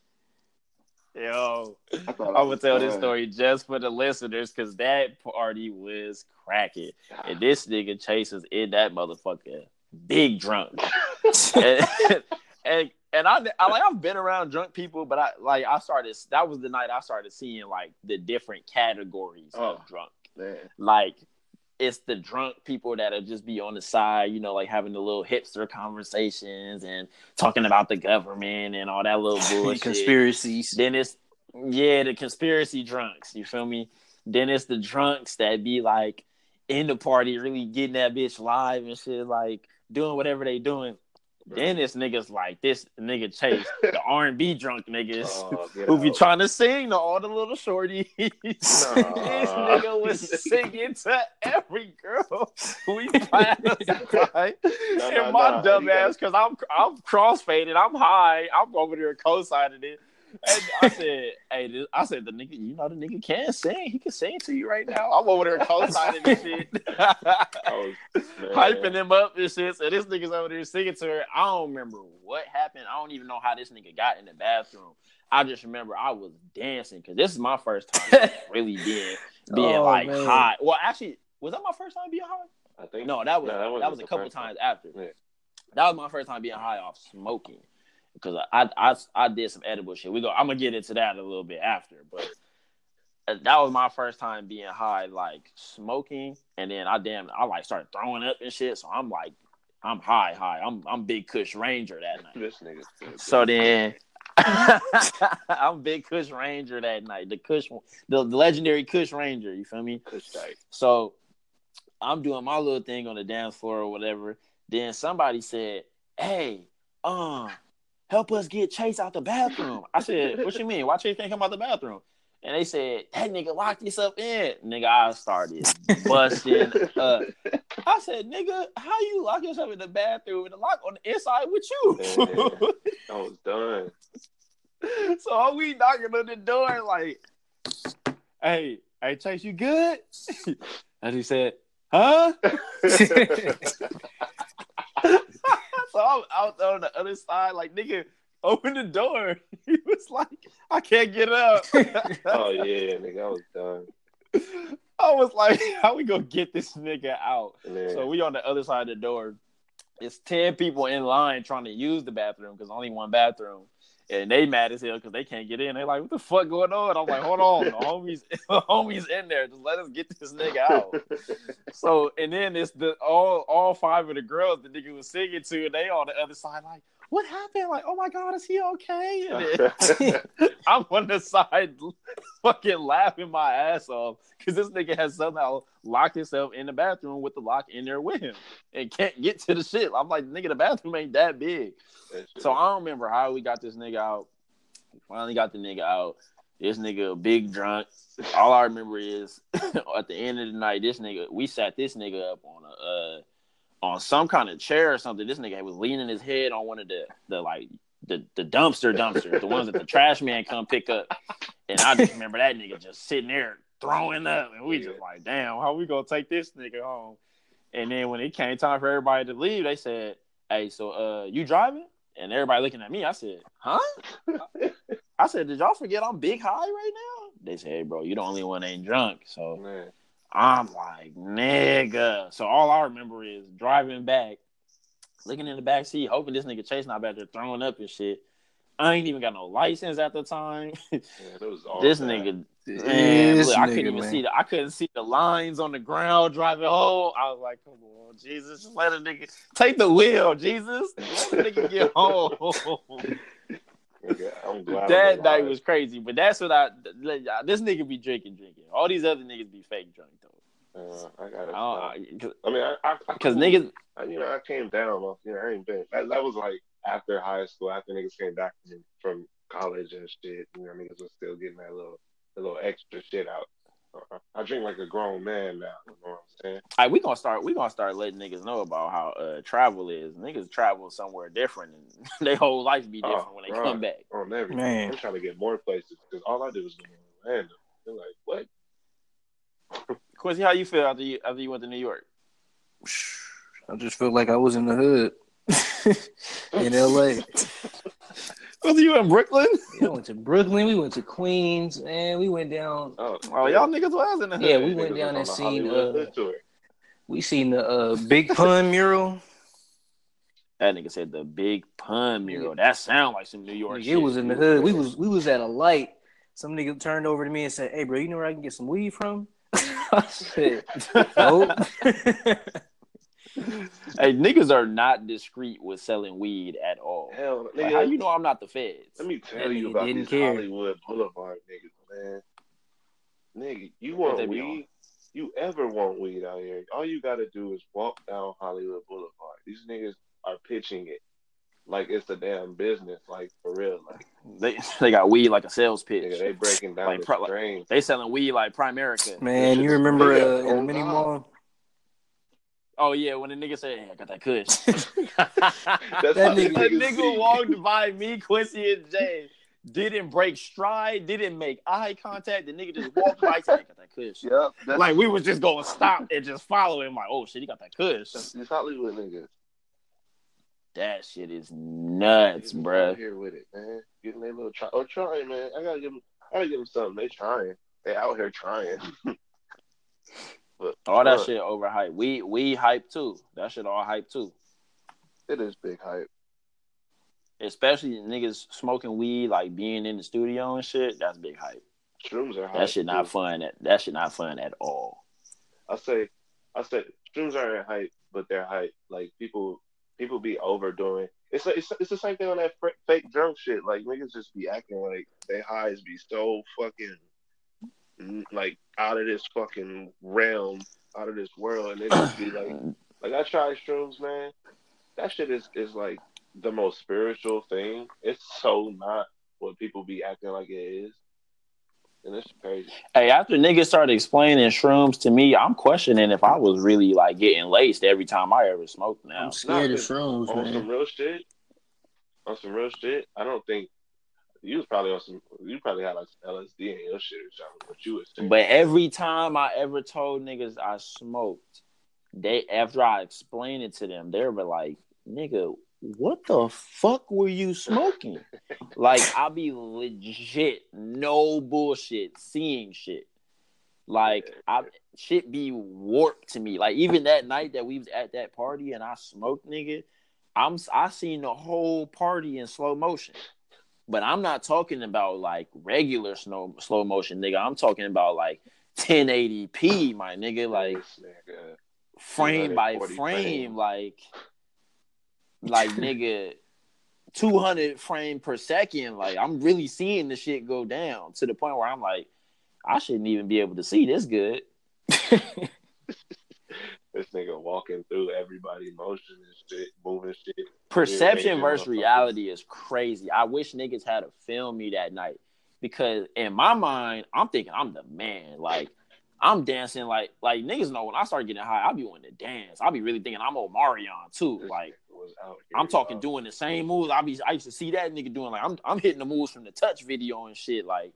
Speaker 2: Man,
Speaker 1: Yo,
Speaker 2: I thought
Speaker 1: I'm
Speaker 2: I
Speaker 1: gonna tell this story just for the listeners because that party was cracking, and this nigga Chase was in that motherfucker, big drunk, and, and and I, I like I've been around drunk people, but I like I started. That was the night I started seeing like the different categories
Speaker 2: Oh.
Speaker 1: of drunk.
Speaker 2: Man,
Speaker 1: like it's the drunk people that'll just be on the side, you know, like having the little hipster conversations and talking about the government and all that little bullshit.
Speaker 3: Conspiracies.
Speaker 1: Then it's yeah, the conspiracy drunks. You feel me? Then it's the drunks that be like in the party, really getting that bitch live and shit, like doing whatever they doing. Then this niggas like this nigga Chase, the R and B drunk niggas
Speaker 2: Oh,
Speaker 1: who be trying to sing to all the little shorties. this nigga was singing to every girl we passed by.
Speaker 2: no,
Speaker 1: and my
Speaker 2: no,
Speaker 1: dumb ass, because I'm I'm crossfaded, I'm high, I'm over there co-signing it. And I said, "Hey, this, I said the nigga, you know the nigga can sing. He can sing to you right now. I'm over there co-signing this shit, oh,
Speaker 2: I was,
Speaker 1: hyping him up and shit. So this nigga's over there singing to her. I don't remember what happened. I don't even know how this nigga got in the bathroom. I just remember I was dancing because this is my first time really being oh, being
Speaker 3: Oh,
Speaker 1: like
Speaker 3: man.
Speaker 1: high. Well, actually, was that my first time being high?
Speaker 2: I think
Speaker 1: No, that was
Speaker 2: No, that
Speaker 1: that,
Speaker 2: wasn't
Speaker 1: a couple times after.
Speaker 2: Yeah.
Speaker 1: That was my first time being high off smoking because I, I I did some edible shit. We go. I'm gonna get into that a little bit after, but uh, that was my first time being high, like smoking, and then I damn I like started throwing up and shit. So I'm like, I'm high, high. I'm I'm Big Kush Ranger that night.
Speaker 2: this nigga.
Speaker 1: So then. I'm Big Kush Ranger that night. The Kush, the, the legendary Kush Ranger. You feel me? So I'm doing my little thing on the dance floor or whatever. Then somebody said, Hey, um, help us get Chase out the bathroom. I said, What you mean? Why Chase can't come out the bathroom? And they said, That nigga locked himself in. Nigga, I started busting up. I said, nigga, how you lock yourself in the bathroom with the lock on the inside with you?
Speaker 2: I was done.
Speaker 1: so are we knocking on the door like, hey, hey Chase, you good? and he said, huh? so I'm out on the other side, like, nigga, open the door. He was like, I can't get up.
Speaker 2: oh yeah, nigga, I was done.
Speaker 1: I was like, how we gonna get this nigga out?
Speaker 2: Then,
Speaker 1: So we on the other side of the door. It's ten people in line trying to use the bathroom because only one bathroom, and they mad as hell because they can't get in. They like, what the fuck going on? I'm like, hold on, the homies, the homies in there. Just let us get this nigga out. So and then it's the all all five of the girls the nigga was singing to, and they on the other side like, what happened? Like, oh my god, is he okay? I'm on the side fucking laughing my ass off because this nigga has somehow locked himself in the bathroom with the lock in there with him and can't get to the shit. I'm like, nigga, the bathroom ain't that big.
Speaker 2: That
Speaker 1: So I don't remember how we got this nigga out. Finally got the nigga out. This nigga a big drunk. All I remember is at the end of the night, this nigga we sat this nigga up on a uh, on some kind of chair or something. This nigga was leaning his head on one of the the like the the dumpster dumpsters, the ones that the trash man come pick up. And I just remember that nigga just sitting there throwing up, and we just like, damn, how we gonna take this nigga home? And then when it came time for everybody to leave, they said, "Hey, so uh, you driving?" And everybody looking at me, I said, "Huh?" I said, "Did y'all forget I'm big high right now?" They said, "Hey, bro, you the only one ain't drunk." So
Speaker 2: Man.
Speaker 1: I'm like, nigga. So all I remember is driving back, looking in the back seat, hoping this nigga Chase not back there throwing up and shit. I ain't even got no license at the time.
Speaker 2: Yeah, was all
Speaker 1: this
Speaker 2: bad.
Speaker 1: nigga, man,
Speaker 3: This
Speaker 1: look, I couldn't even
Speaker 3: man.
Speaker 1: see the I couldn't see the lines on the ground driving home. I was like, come on, Jesus, just let a nigga take the wheel, Jesus. Let the nigga get home.
Speaker 2: Nigga, I'm glad
Speaker 1: that night was crazy, but that's what I. This nigga be drinking, drinking. All these other niggas be fake drunk though.
Speaker 2: Uh, I gotta.
Speaker 1: I
Speaker 2: stop.
Speaker 1: don't,
Speaker 2: I mean, I, I, I
Speaker 1: because niggas,
Speaker 2: I, you know, I came down off. You know, I ain't been. That, that was like after high school, after niggas came back from, from college and shit. You know, niggas was still getting that little, that little extra shit out. Uh, I drink like a grown man now. You know I'm saying?
Speaker 1: Like we gonna start, we gonna start letting niggas know about how uh, travel is. Niggas travel somewhere different, and their whole life be different
Speaker 2: Oh,
Speaker 1: when they
Speaker 2: right.
Speaker 1: come back.
Speaker 2: On everything.
Speaker 3: Man.
Speaker 2: I'm trying to get more places because all I do is go to Orlando. They're like, what?
Speaker 1: Quincy, how you feel after you after you went to New York?
Speaker 3: I just felt like I was in the hood in LA.
Speaker 1: Was you in Brooklyn?
Speaker 3: We went to Brooklyn. We went to Queens, and we went down.
Speaker 2: Oh,
Speaker 1: Oh, y'all niggas was in the hood.
Speaker 3: Yeah, we went
Speaker 2: was
Speaker 3: down and seen.
Speaker 2: Hollywood
Speaker 3: Uh, we seen the uh, Big Pun mural.
Speaker 1: That nigga said the big pun mural. That sound like some New York
Speaker 3: Nigga,
Speaker 1: shit.
Speaker 3: it was in the hood. We was we was at a light. Some nigga turned over to me and said, "Hey, bro, you know where I can get some weed from?" I said, "Nope."
Speaker 1: hey, niggas are not discreet with selling weed at all.
Speaker 2: Hell,
Speaker 1: Like, how you know I'm not the feds?
Speaker 2: Let me tell you
Speaker 3: nigga
Speaker 2: about these
Speaker 3: care.
Speaker 2: Hollywood Boulevard niggas, man. Nigga, you want
Speaker 1: be on?
Speaker 2: weed? You ever want weed out here? All you gotta do is walk down Hollywood Boulevard. These niggas are pitching it like it's a damn business, like for real. Like
Speaker 1: They they got weed like a sales pitch.
Speaker 2: nigga, they breaking down
Speaker 1: Like,
Speaker 2: the
Speaker 1: pro- like- They selling weed like Primerica.
Speaker 3: Man, you remember
Speaker 2: big.
Speaker 3: uh, in the mini mall?
Speaker 1: Oh yeah, when the nigga said, hey, "I got that kush,"
Speaker 2: That's
Speaker 3: That nigga-
Speaker 1: that nigga walked by me, Quincy, and Jay. Didn't break stride, didn't make eye contact. The nigga just walked by, said, "I got that kush."
Speaker 2: Yep,
Speaker 1: Like we was just gonna stop and just follow him. Like, oh shit, he got that kush.
Speaker 2: that's Hollywood niggas.
Speaker 1: That shit is nuts,
Speaker 2: bro.
Speaker 1: bruh.
Speaker 2: out here with it, man. Getting their little try. Oh, trying, man. I gotta give them. I gotta give them something. They trying. They out here trying. but
Speaker 1: All that
Speaker 2: uh,
Speaker 1: shit overhyped. We we hype too. That shit all hype too.
Speaker 2: It is big hype.
Speaker 1: Especially niggas smoking weed, like being in the studio and shit. That's big hype.
Speaker 2: Shrooms are hype.
Speaker 1: That shit not
Speaker 2: too.
Speaker 1: fun. That that shit not fun at all.
Speaker 2: I say, I say, shrooms aren't hype, but they're hype. Like people, people be overdoing. It's like, it's, it's the same thing on that fr- fake drunk shit. Like niggas just be acting like they highs be so fucking like out of this fucking realm, out of this world, and they just be like, like I tried shrooms, man. That shit is is like the most spiritual thing. It's so not what people be acting like it is, and it's crazy.
Speaker 1: Hey, after niggas started explaining shrooms to me, I'm questioning if I was really like getting laced every time I ever smoked now.
Speaker 3: I'm scared of shrooms,
Speaker 2: on some
Speaker 3: man.
Speaker 2: real shit, on some real shit, I don't think you was probably on some. You probably had like some LSD in your shit or something. What you was saying,
Speaker 1: But every time I ever told niggas I smoked, they after I explained it to them, they were like, "Nigga, what the fuck were you smoking?" like I'll be legit, no bullshit, seeing shit. Like I shit be warped to me. Like even that night that we was at that party and I smoked, nigga, I'm I seen the whole party in slow motion. But I'm not talking about like regular slow slow motion, nigga. I'm talking about like 1080p, my nigga, like
Speaker 2: nigga.
Speaker 1: frame by frame,
Speaker 2: frame.
Speaker 1: like like nigga 200 frame per second. Like I'm really seeing the shit go down to the point where I'm like, I shouldn't even be able to see this good.
Speaker 2: this nigga walking through everybody motion and shit, moving shit.
Speaker 1: Perception versus reality is crazy. I wish niggas had to film me that night. because in my mind, I'm thinking I'm the man. Like I'm dancing like like niggas know when I start getting high, I'll be wanting to dance. I'll be really thinking I'm Omarion too. Like
Speaker 2: nigga was out here,
Speaker 1: I'm talking doing the same moves. I be I used to see that nigga doing like I'm I'm hitting the moves from the touch video and shit, like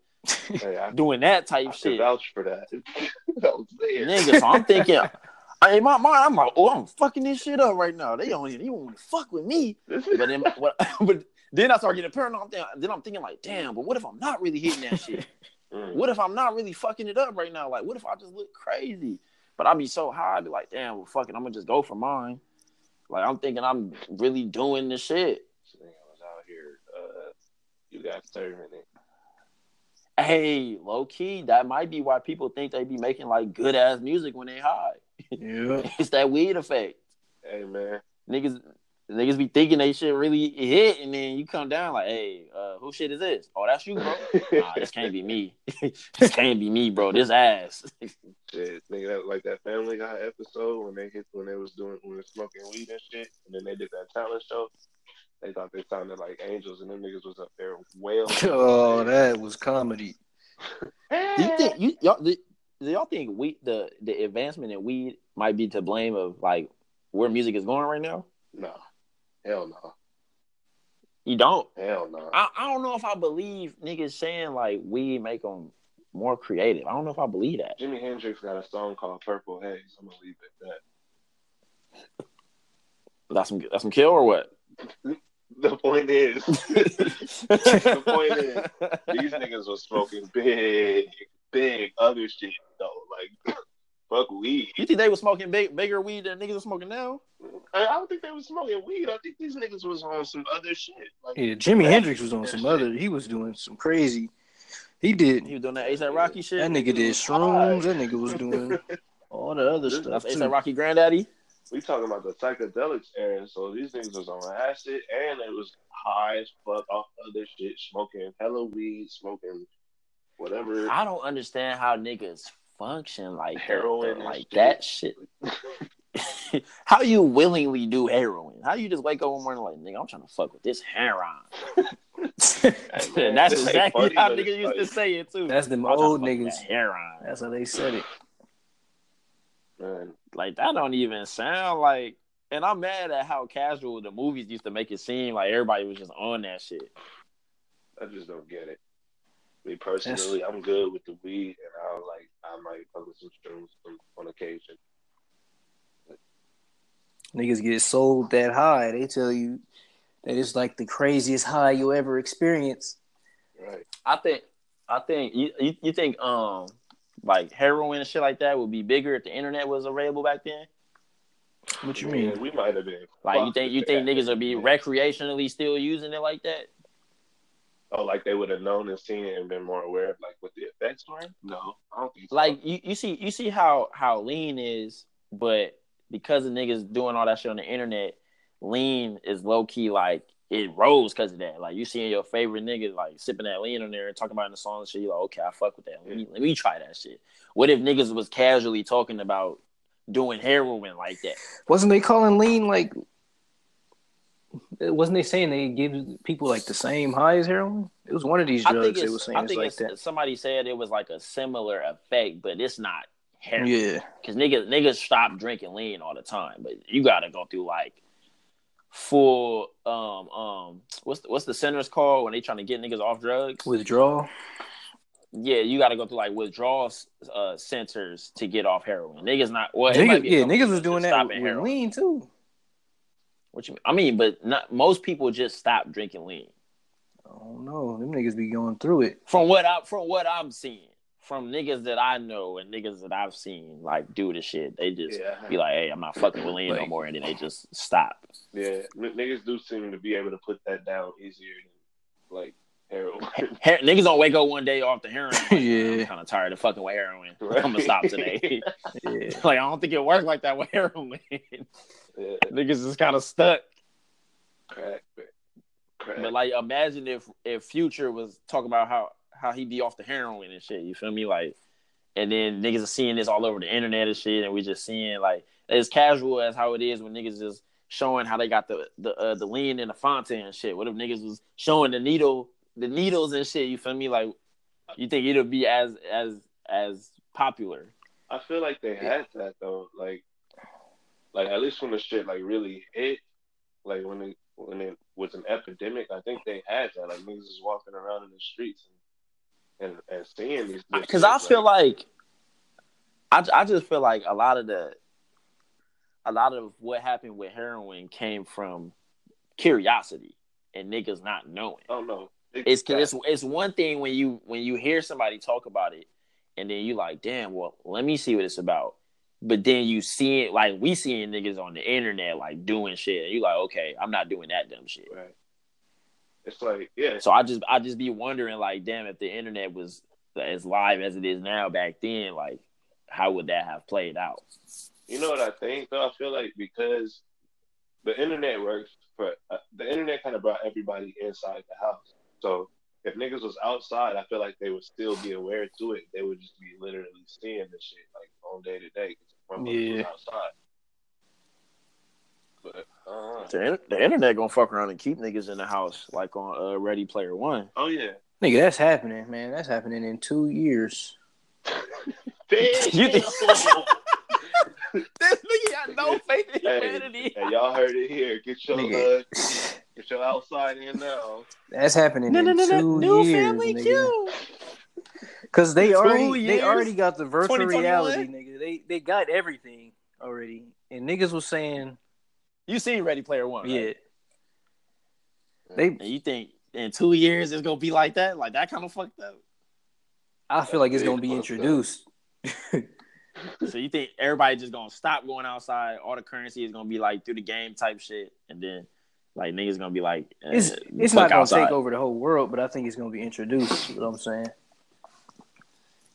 Speaker 2: Hey, I,
Speaker 1: doing that type
Speaker 2: can
Speaker 1: shit.
Speaker 2: vouch for that. I there.
Speaker 1: Nigga, so I'm thinking I- in my mind, I'm like, oh, I'm fucking this shit up right now. They don't even, won't even fuck with me. But then, what, but then I start getting paranoid. Then I'm thinking like, damn. But what if I'm not really hitting that shit?
Speaker 2: Mm.
Speaker 1: What if I'm not really fucking it up right now? Like, what if I just look crazy? But I'd be so high, I'd be like, damn, well, fucking, I'm gonna just go for mine. Like, I'm thinking I'm really doing the shit.
Speaker 2: This nigga was out here. Uh, you got serving it.
Speaker 1: Hey, low key, that might be why people think they be making like good ass music when they high.
Speaker 3: Yeah.
Speaker 1: It's that weed effect.
Speaker 2: Hey man,
Speaker 1: Niggas, niggas be thinking they shit really hit, and then you come down like, hey, uh, who shit is this? Oh, that's you, bro. Nah, this can't be me. this can't be me, bro. This ass.
Speaker 2: shit, nigga, that, like that Family Guy episode when they hit when they was doing when they smoking weed and shit, and then they did that talent show. They thought they sounded like angels, and them niggas was up there wailing.
Speaker 3: Oh, that was comedy.
Speaker 1: Do you think you y'all do, do y'all think we the the advancement in weed might be to blame of like where music is going right now?
Speaker 2: No, hell no,
Speaker 1: You don't.
Speaker 2: hell no.
Speaker 1: I, I don't know if I believe niggas saying like weed make them more creative. I don't know if I believe that.
Speaker 2: Jimi Hendrix got a song called Purple Haze. I'm gonna leave it at
Speaker 1: That's some that's some kill or what?
Speaker 2: The point is, the point is, these niggas was smoking big, big other shit though. Like, fuck weed.
Speaker 1: You think they was smoking big, bigger weed than niggas are smoking now?
Speaker 2: I, I don't think they was smoking weed. I think these niggas was on some other shit. Like,
Speaker 3: Yeah, Jimi Hendrix was on some other. He was doing some crazy. He did.
Speaker 1: He was doing that ASAP Rocky shit.
Speaker 3: That nigga did shrooms. That nigga was doing all the other stuff
Speaker 1: That's
Speaker 3: too.
Speaker 1: ASAP Rocky granddaddy.
Speaker 2: we talking about the psychedelics era, so these niggas was on acid and it was high as fuck off other shit, smoking hella weed, smoking whatever.
Speaker 1: I don't understand how niggas function like
Speaker 2: Heroin
Speaker 1: that, like
Speaker 2: shit.
Speaker 1: that shit. how you willingly do heroin? How you just wake up one morning like, nigga, I'm trying to fuck with this heroin.
Speaker 2: man,
Speaker 1: That's
Speaker 2: this
Speaker 1: exactly
Speaker 2: funny,
Speaker 1: how niggas used to say it too.
Speaker 3: That's them
Speaker 1: I'm trying to
Speaker 3: old niggas.
Speaker 1: that Heroin.
Speaker 3: That's how they said it.
Speaker 2: Man,
Speaker 1: Like that don't even sound like. And I'm mad at how casual the movies used to make it seem like everybody was just on that shit.
Speaker 2: I just don't get it. Me personally, I'm good with the weed, and I like I might fuck with some shrooms on, on occasion.
Speaker 3: Niggas get sold that high. They tell you that it's like the craziest high you'll ever experience.
Speaker 2: Right.
Speaker 1: I think I think you, you you think um like heroin and shit like that would be bigger if the internet was available back then.
Speaker 3: What you
Speaker 2: Man,
Speaker 3: mean?
Speaker 2: We might have been.
Speaker 1: Like you think you think niggas would be recreationally still using it like that?
Speaker 2: Oh, like they would have known and seen it and been more aware of like what the effects were? No, I don't think so.
Speaker 1: Like you, you see you see how how lean is, but because the niggas doing all that shit on the internet, lean is low key like it rose because of that. Like you seeing your favorite nigga like sipping that lean on there and talking about it in the song and shit. You like, okay, I fuck with that. Let me let me try that shit. What if niggas was casually talking about doing heroin like that?
Speaker 3: Wasn't they calling lean like? Wasn't they saying they give people like the same high as heroin? It was one of these drugs
Speaker 1: it's,
Speaker 3: were saying
Speaker 1: I
Speaker 3: it's
Speaker 1: think
Speaker 3: like
Speaker 1: it's,
Speaker 3: that.
Speaker 1: somebody said it was like a similar effect, but it's not heroin.
Speaker 3: Yeah,
Speaker 1: Cause niggas niggas stop drinking lean all the time, but you gotta go through like full um um what's the, what's the centers called when they trying to get niggas off drugs?
Speaker 3: withdrawal.
Speaker 1: Yeah, you gotta go through like withdrawal uh centers to get off heroin. Niggas not well,
Speaker 3: Niggas, yeah, niggas was doing that with
Speaker 1: heroin.
Speaker 3: lean too.
Speaker 1: What you mean? I mean, but not most people just stop drinking lean.
Speaker 3: I don't know. Them niggas be going through it.
Speaker 1: From what I from what I'm seeing, from niggas that I know and niggas that I've seen like do the shit, they just
Speaker 2: yeah,
Speaker 1: be like, "Hey, I'm not fucking with lean no more," and then they just stop.
Speaker 2: yeah, N- niggas do seem to be able to put that down easier than like heroin.
Speaker 1: Her- niggas don't wake up one day off the heroin. Like,
Speaker 3: Yeah.
Speaker 1: I'm kind of tired of fucking with heroin.
Speaker 2: Right.
Speaker 1: I'm gonna stop today.
Speaker 3: Yeah.
Speaker 1: like I don't think it works like that with heroin.
Speaker 2: yeah,
Speaker 1: niggas is kind of stuck.
Speaker 2: crack, man. crack.
Speaker 1: But like, imagine if if Future was talking about how how he be off the heroin and shit. You feel me? Like, and then niggas are seeing this all over the internet and shit, and we just seeing like as casual as how it is when niggas just showing how they got the the uh, the lean and the fountain and shit. What if niggas was showing the needle the needles and shit? You feel me? Like You think it'll be as as as popular?
Speaker 2: I feel like they had that though. Like, like at least when the shit like really hit, like when it when it was an epidemic, I think they had that. Like niggas was walking around in the streets and and, and seeing these.
Speaker 1: Because I feel like, I I just feel like a lot of the, a lot of what happened with heroin came from curiosity and niggas not knowing.
Speaker 2: Oh no,
Speaker 1: it's cause it's it's one thing when you when you hear somebody talk about it, and then you like, damn, well, let me see what it's about. But then you see it like we seeing niggas on the internet like doing shit. And you like, okay, I'm not doing that dumb shit.
Speaker 2: Right. It's like, yeah.
Speaker 1: So I just I just be wondering, like, damn, if the internet was as live as it is now back then, like, how would that have played out?
Speaker 2: You know what I think though? I feel like because the internet works for uh, the internet kind of brought everybody inside the house. So if niggas was outside, I feel like they would still be aware to it. They would just be literally seeing this shit like on day to day because yeah. outside. But uh,
Speaker 1: the, the internet gonna fuck around and keep niggas in the house like on uh, Ready Player One.
Speaker 2: Oh yeah,
Speaker 3: nigga, that's happening, man. That's happening in two years.
Speaker 1: you think? this nigga got no faith in humanity.
Speaker 2: Hey, y'all heard it here. Get your get your outside in now. Oh.
Speaker 3: That's happening no, in no, no, two New years, family nigga. Cause they already years? they already got the virtual reality, nigga. They they got everything already, and niggas was saying,
Speaker 1: "You seen Ready Player One?"
Speaker 3: Yeah.
Speaker 1: Right? They. And you think in two years it's gonna be like that? Like that kind of fucked up.
Speaker 3: I feel like it's gonna be introduced.
Speaker 1: so you think everybody just gonna stop going outside? All the currency is gonna be like through the game type shit, and then like niggas gonna be like,
Speaker 3: uh, it's it's not gonna outside. take over the whole world, but I think it's gonna be introduced. You know what I'm saying?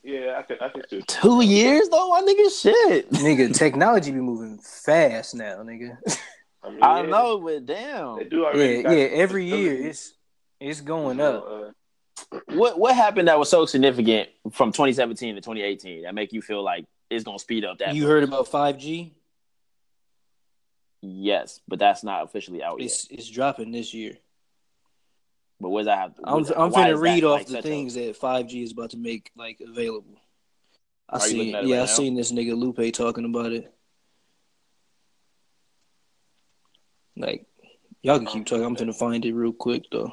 Speaker 2: Yeah, I could, I could do
Speaker 1: two years though. My nigga, shit,
Speaker 3: nigga, technology be moving fast now, nigga.
Speaker 1: I, mean, I yeah. know, but damn,
Speaker 3: they do yeah, yeah. Every year it's it's going up. Uh,
Speaker 1: what what happened that was so significant from 2017 to 2018 that make you feel like it's gonna speed up that?
Speaker 3: You much? heard about 5G?
Speaker 1: Yes, but that's not officially out
Speaker 3: it's,
Speaker 1: yet.
Speaker 3: It's dropping this year.
Speaker 1: But what does that have? To,
Speaker 3: I'm I'm trying to read off like the things a... that 5G is about to make like available. I see. Yeah, right I seen this nigga Lupe talking about it. Like, y'all can keep talking. I'm gonna find it real quick though.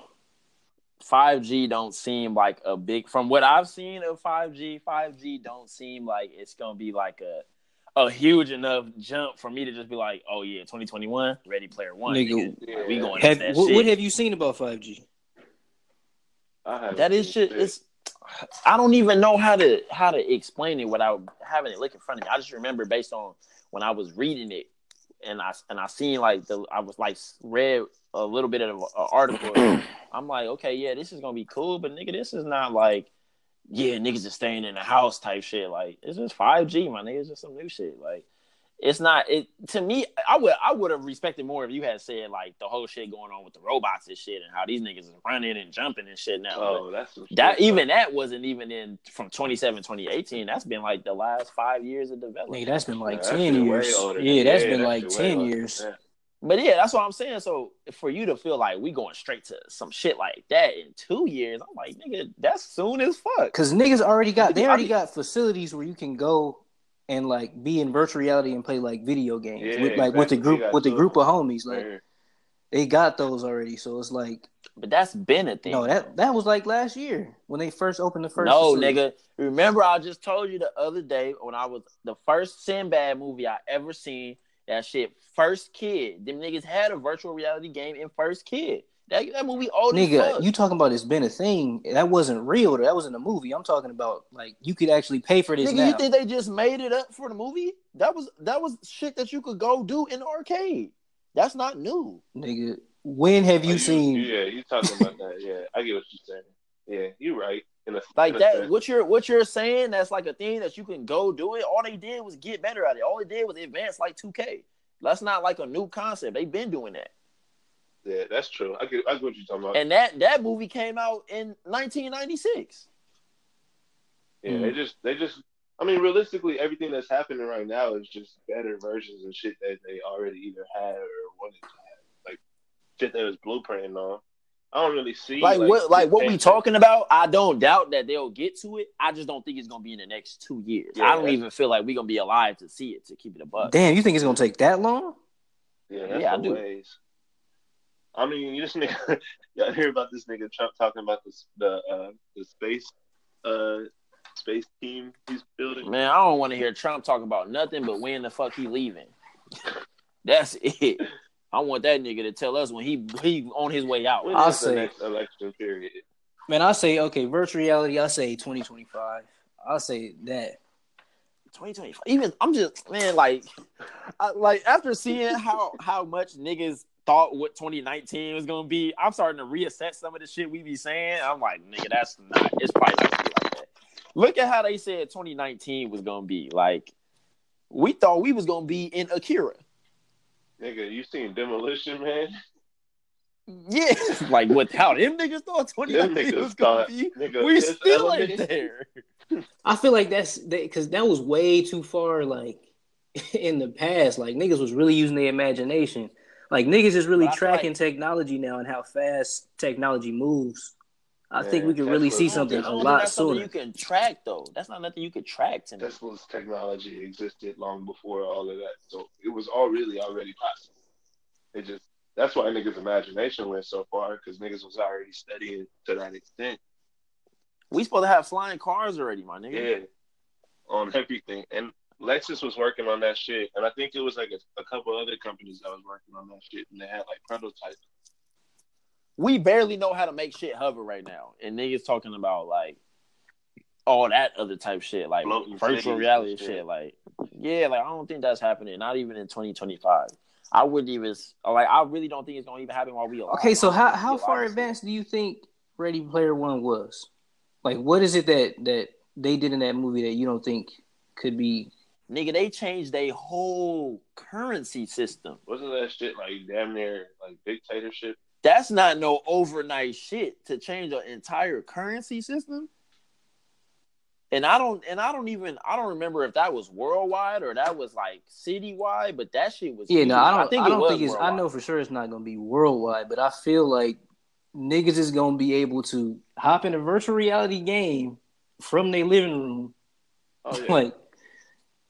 Speaker 1: 5G don't seem like a big from what I've seen of 5G, 5G don't seem like it's gonna be like a a huge enough jump for me to just be like, oh yeah, 2021, Ready Player One. Nigga, nigga we going.
Speaker 3: Have,
Speaker 1: what,
Speaker 3: what, have you seen about 5G?
Speaker 1: That is shit. It's I don't even know how to how to explain it without having it look in front of me. I just remember based on when I was reading it, and I and I seen like the I was like read a little bit of an article. I'm like, okay, yeah, this is gonna be cool, but nigga, this is not like yeah, niggas are staying in the house type shit. Like it's just five G, my nigga. It's just some new shit. Like it's not it to me. I would I would have respected more if you had said like the whole shit going on with the robots and shit and how these niggas is running and jumping and shit now.
Speaker 2: Oh, but that's
Speaker 1: that even that wasn't even in from 27, 2018. That's been like the last five years of development.
Speaker 3: Nigga, that's been like yeah, ten years. Yeah, that's yeah, been like ten years. Yeah.
Speaker 1: But yeah, that's what I'm saying. So for you to feel like we going straight to some shit like that in two years, I'm like, nigga, that's soon as fuck.
Speaker 3: Cause niggas already got they already got facilities where you can go and like be in virtual reality and play like video games yeah, with like exactly. with the group with the group of homies. Like yeah. they got those already. So it's like
Speaker 1: But that's been a thing.
Speaker 3: No, that that was like last year when they first opened the first
Speaker 1: No, facility. nigga. Remember I just told you the other day when I was the first Sinbad movie I ever seen that shit, First Kid. Them niggas had a virtual reality game in First Kid. That, that movie old
Speaker 3: Nigga, you talking about it's been a thing. That wasn't real. That wasn't a movie. I'm talking about like you could actually pay for this. Nigga, now.
Speaker 1: you think they just made it up for the movie? That was that was shit that you could go do in the arcade. That's not new.
Speaker 3: Nigga, when have you, oh, you seen
Speaker 2: Yeah, you talking about that. Yeah, I get what you're saying. Yeah, you're right.
Speaker 1: A, like that, sense. what you're what you're saying, that's like a thing that you can go do it. All they did was get better at it. All they did was advance like 2K. That's not like a new concept. They've been doing that.
Speaker 2: Yeah, that's true. I get, I get what you're talking about.
Speaker 1: And that that movie came out in 1996.
Speaker 2: Yeah, mm. they just they just. I mean, realistically, everything that's happening right now is just better versions of shit that they already either had or wanted to have, like shit that was blueprinting on. I don't really see
Speaker 1: like, like what like what we talking about. I don't doubt that they'll get to it. I just don't think it's gonna be in the next two years. Yeah, I don't even feel like we're gonna be alive to see it to keep it a buck.
Speaker 3: Damn, you think it's gonna take that long?
Speaker 2: Yeah, yeah, I do. Ways. I mean, you just nigga, y'all hear about this nigga Trump talking about this the uh, the space uh space team he's building.
Speaker 1: Man, I don't want to hear Trump talk about nothing but when the fuck he leaving. That's it. I want that nigga to tell us when he he on his way out.
Speaker 3: I'll say next election period. Man, I say okay, virtual reality. I say 2025. I'll say that.
Speaker 1: 2025. Even I'm just man, like, I, like after seeing how how much niggas thought what 2019 was gonna be, I'm starting to reassess some of the shit we be saying. I'm like, nigga, that's not. It's probably not gonna be like that. Look at how they said 2019 was gonna be. Like, we thought we was gonna be in Akira.
Speaker 2: Nigga, you seen Demolition Man?
Speaker 1: Yeah, like what? How them niggas thought twenty niggas was gonna be? Nigga, we still ain't there.
Speaker 3: I feel like that's because that was way too far. Like in the past, like niggas was really using their imagination. Like niggas is really tracking like, technology now and how fast technology moves. I man, think we could really see something a lot sooner.
Speaker 1: You can track though. That's not nothing you could track. To
Speaker 2: Tesla's technology existed long before all of that, so it was all really already possible. It just that's why niggas' imagination went so far because niggas was already studying to that extent.
Speaker 1: We supposed to have flying cars already, my nigga.
Speaker 2: Yeah, on everything. And Lexus was working on that shit, and I think it was like a, a couple other companies that was working on that shit, and they had like prototypes
Speaker 1: we barely know how to make shit hover right now, and niggas talking about like all that other type shit, like Floating virtual reality shit. shit. Like, yeah, like I don't think that's happening. Not even in 2025. I wouldn't even like. I really don't think it's gonna even happen while we alive.
Speaker 3: Okay, so how how far advanced do you think Ready Player One was? Like, what is it that that they did in that movie that you don't think could be?
Speaker 1: Nigga, they changed their whole currency system.
Speaker 2: Wasn't that shit like damn near like dictatorship?
Speaker 1: That's not no overnight shit to change an entire currency system. And I don't and I don't even I don't remember if that was worldwide or that was like citywide, but that shit was
Speaker 3: Yeah, huge. no, I don't I, think I don't think it's worldwide. I know for sure it's not gonna be worldwide, but I feel like niggas is gonna be able to hop in a virtual reality game from their living room. Oh, yeah. like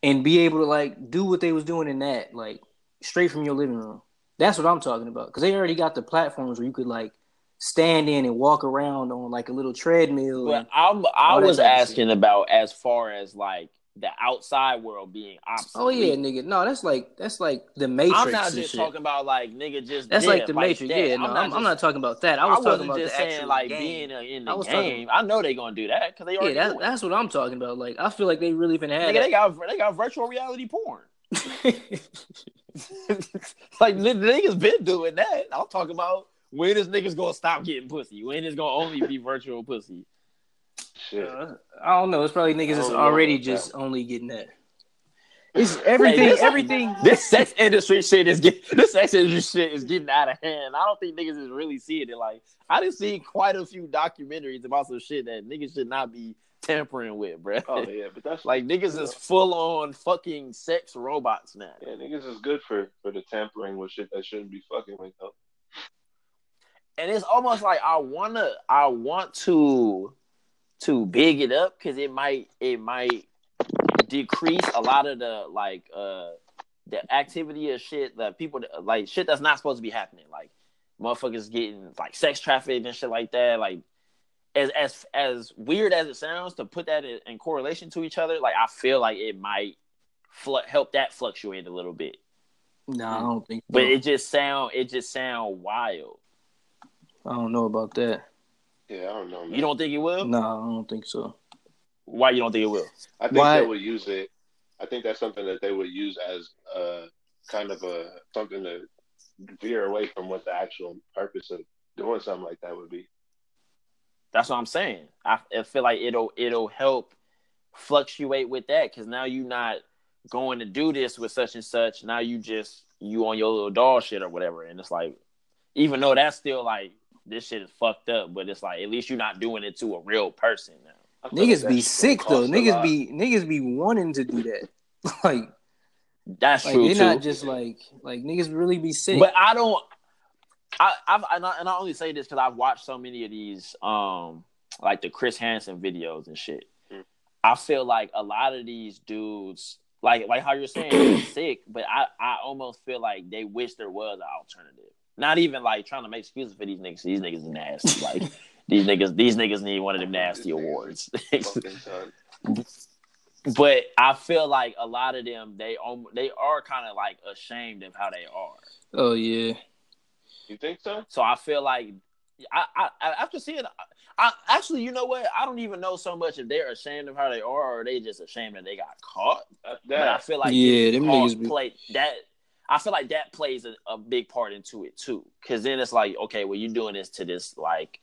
Speaker 3: and be able to like do what they was doing in that, like straight from your living room. That's what I'm talking about. Because they already got the platforms where you could like stand in and walk around on like a little treadmill.
Speaker 1: But I'm I was asking about as far as like the outside world being obsolete.
Speaker 3: Oh yeah, nigga. No, that's like that's like the Matrix.
Speaker 1: I'm not just talking about like nigga just.
Speaker 3: That's like the Matrix. Like yeah, no, I'm not, I'm, just, I'm not, talking about that. I was I talking about just saying
Speaker 1: like
Speaker 3: game.
Speaker 1: being in the I game. Talking, I know they're gonna do that because they already.
Speaker 3: Yeah, that, that's what I'm talking about. Like I feel like they really been having.
Speaker 1: Nigga, they got they got virtual reality porn. like niggas been doing that. I'm talking about when is niggas gonna stop getting pussy? When is gonna only be virtual pussy?
Speaker 3: Shit. Uh, I don't know. It's probably niggas that's already just that. only getting that. It's everything. Hey, this, everything.
Speaker 1: This sex industry shit is getting. This sex industry shit is getting out of hand. I don't think niggas is really seeing it. Like I done see quite a few documentaries about some shit that niggas should not be tampering with, bro.
Speaker 2: Oh yeah, but that's
Speaker 1: like niggas is full on fucking sex robots now.
Speaker 2: Yeah, niggas is good for for the tampering with shit that shouldn't be fucking with though.
Speaker 1: And it's almost like I wanna, I want to, to big it up because it might, it might decrease a lot of the like uh the activity of shit that people like shit that's not supposed to be happening, like motherfuckers getting like sex trafficked and shit like that, like as as as weird as it sounds to put that in, in correlation to each other, like I feel like it might fl- help that fluctuate a little bit.
Speaker 3: No, I mm. don't think. So.
Speaker 1: But it just sound it just sound wild.
Speaker 3: I don't know about that.
Speaker 2: Yeah, I don't know. Man.
Speaker 1: You don't think it will?
Speaker 3: No, I don't think so.
Speaker 1: Why you don't think it will?
Speaker 2: I think Why? they would use it. I think that's something that they would use as a kind of a something to veer away from what the actual purpose of doing something like that would be.
Speaker 1: That's what I'm saying. I, I feel like it'll it'll help fluctuate with that because now you're not going to do this with such and such. Now you just you on your little doll shit or whatever, and it's like, even though that's still like this shit is fucked up, but it's like at least you're not doing it to a real person now.
Speaker 3: Niggas be sick though. Niggas be niggas be wanting to do that. like
Speaker 1: that's
Speaker 3: like,
Speaker 1: true.
Speaker 3: They're too. not just like like niggas really be sick.
Speaker 1: But I don't. I, I've and I, and I only say this because I've watched so many of these, um, like the Chris Hansen videos and shit. Mm. I feel like a lot of these dudes, like like how you're saying, sick, but I I almost feel like they wish there was an alternative. Not even like trying to make excuses for these niggas. These niggas are nasty. Like these niggas, these niggas need one of them nasty awards. but I feel like a lot of them they they are kind of like ashamed of how they are.
Speaker 3: Oh yeah.
Speaker 2: You think so?
Speaker 1: So I feel like I, I after seeing I actually you know what I don't even know so much if they're ashamed of how they are or they just ashamed that they got caught. Uh, but I feel like
Speaker 3: yeah, them niggas be...
Speaker 1: play that. I feel like that plays a, a big part into it too, because then it's like okay, well you're doing this to this like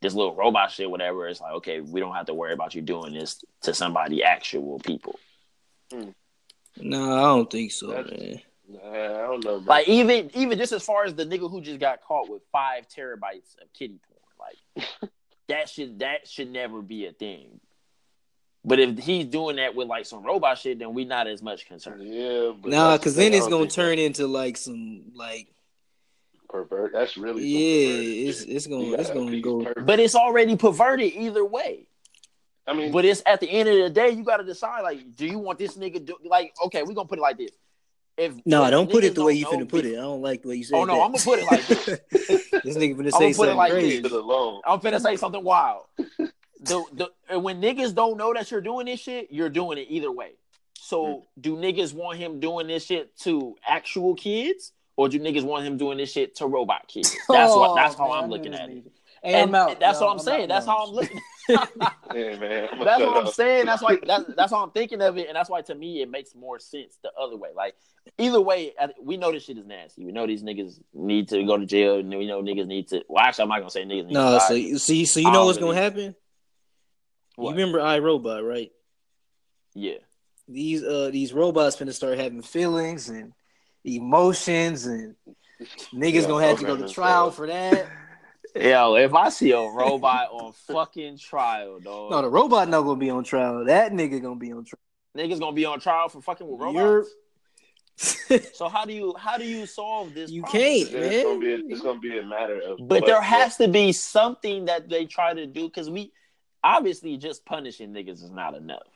Speaker 1: this little robot shit, whatever. It's like okay, we don't have to worry about you doing this to somebody actual people.
Speaker 3: Hmm. No, I don't think so, That's, man.
Speaker 2: Nah, I don't know.
Speaker 1: Bro. Like even even just as far as the nigga who just got caught with five terabytes of kitty porn, like that should that should never be a thing. But if he's doing that with like some robot shit, then we not as much concerned.
Speaker 2: Yeah,
Speaker 3: nah, because then it's gonna turn that. into like some like
Speaker 2: pervert. That's really
Speaker 3: yeah. It's it's gonna it's gonna go.
Speaker 1: Pervert. But it's already perverted either way.
Speaker 2: I mean,
Speaker 1: but it's at the end of the day, you got to decide like, do you want this nigga do like? Okay, we're gonna put it like this if
Speaker 3: no, don't put it the way you finna put it. I don't like the way you said.
Speaker 1: Oh no,
Speaker 3: that.
Speaker 1: I'm gonna put it like this.
Speaker 3: this nigga finna say something like crazy.
Speaker 2: This.
Speaker 1: I'm finna say something wild. the the when niggas don't know that you're doing this shit, you're doing it either way. So mm. do niggas want him doing this shit to actual kids, or do niggas want him doing this shit to robot kids? That's what. That's how man, I'm looking at it. Hey, and out, that's no, what I'm, I'm saying. That's how I'm looking.
Speaker 2: yeah, man.
Speaker 1: That's what I'm saying. That's why. That's that's how I'm thinking of it, and that's why to me it makes more sense the other way. Like either way, we know this shit is nasty. We know these niggas need to go to jail, and we know niggas need to. Well, actually, I'm not gonna say niggas.
Speaker 3: no, so you see, so you know what's gonna happen. What? You remember iRobot, right?
Speaker 1: Yeah.
Speaker 3: These uh these robots gonna start having feelings and emotions, and niggas yeah, gonna have to go to trial for that.
Speaker 1: Yo, if I see a robot on fucking trial, dog.
Speaker 3: No, the robot not gonna be on trial. That nigga gonna be on trial.
Speaker 1: Niggas gonna be on trial for fucking with robots. so how do you how do you solve this?
Speaker 3: You problem? can't, man.
Speaker 2: It's gonna, be a, it's gonna be a matter of.
Speaker 1: But there has to be something that they try to do because we obviously just punishing niggas is not enough.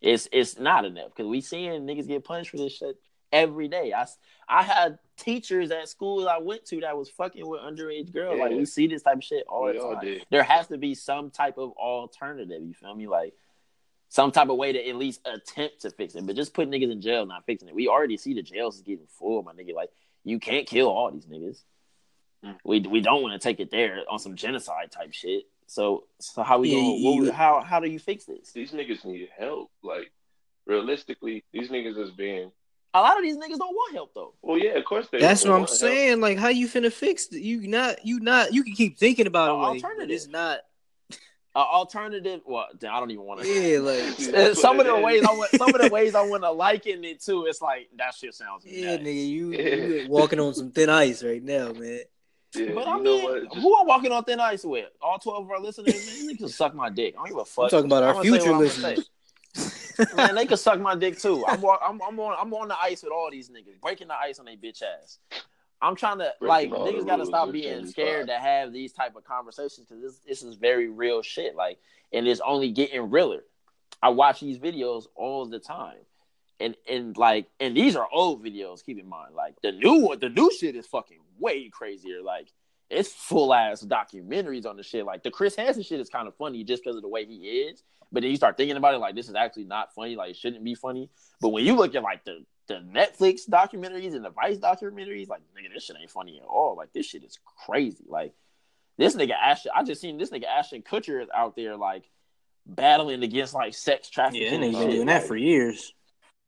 Speaker 1: It's it's not enough because we seeing niggas get punished for this shit every day. I, I had teachers at school I went to that was fucking with underage girls. Yeah. Like we see this type of shit all we the time. there has to be some type of alternative. You feel me? Like some type of way to at least attempt to fix it. But just put niggas in jail, not fixing it. We already see the jails is getting full, my nigga. Like you can't kill all these niggas. Mm. We we don't want to take it there on some genocide type shit. So so how we yeah, going? how how do you fix this?
Speaker 2: These niggas need help. Like realistically, these niggas is being
Speaker 1: a lot of these niggas don't want help though.
Speaker 2: Well, yeah, of course they.
Speaker 3: That's what I'm saying. Help. Like, how you finna fix it? You not, you not. You can keep thinking about it. Alternative. It's not.
Speaker 1: Uh, alternative. Well, I don't even want to.
Speaker 3: Yeah,
Speaker 1: like some of the ways I want. Some of the ways I want to liken it too. It's like that shit sounds.
Speaker 3: Yeah, nice. nigga, you, you walking on some thin ice right now, man.
Speaker 1: Yeah, but I mean, Just... who I'm walking on thin ice with? All twelve of our listeners, man, they can suck my dick. I don't give a fuck.
Speaker 3: I'm talking about our future listeners.
Speaker 1: Man, they can suck my dick too. I'm, I'm, I'm on I'm on the ice with all these niggas, breaking the ice on their bitch ass. I'm trying to like niggas got to stop being scared to have these type of conversations because this this is very real shit. Like, and it's only getting realer. I watch these videos all the time, and and like and these are old videos. Keep in mind, like the new one, the new shit is fucking way crazier. Like it's full ass documentaries on the shit. Like the Chris Hansen shit is kind of funny just because of the way he is. But then you start thinking about it, like this is actually not funny. Like it shouldn't be funny. But when you look at like the the Netflix documentaries and the Vice documentaries, like nigga, this shit ain't funny at all. Like this shit is crazy. Like this nigga Ashton, I just seen this nigga Ashton Kutcher is out there like battling against like sex trafficking.
Speaker 3: Yeah, nigga been doing that for years.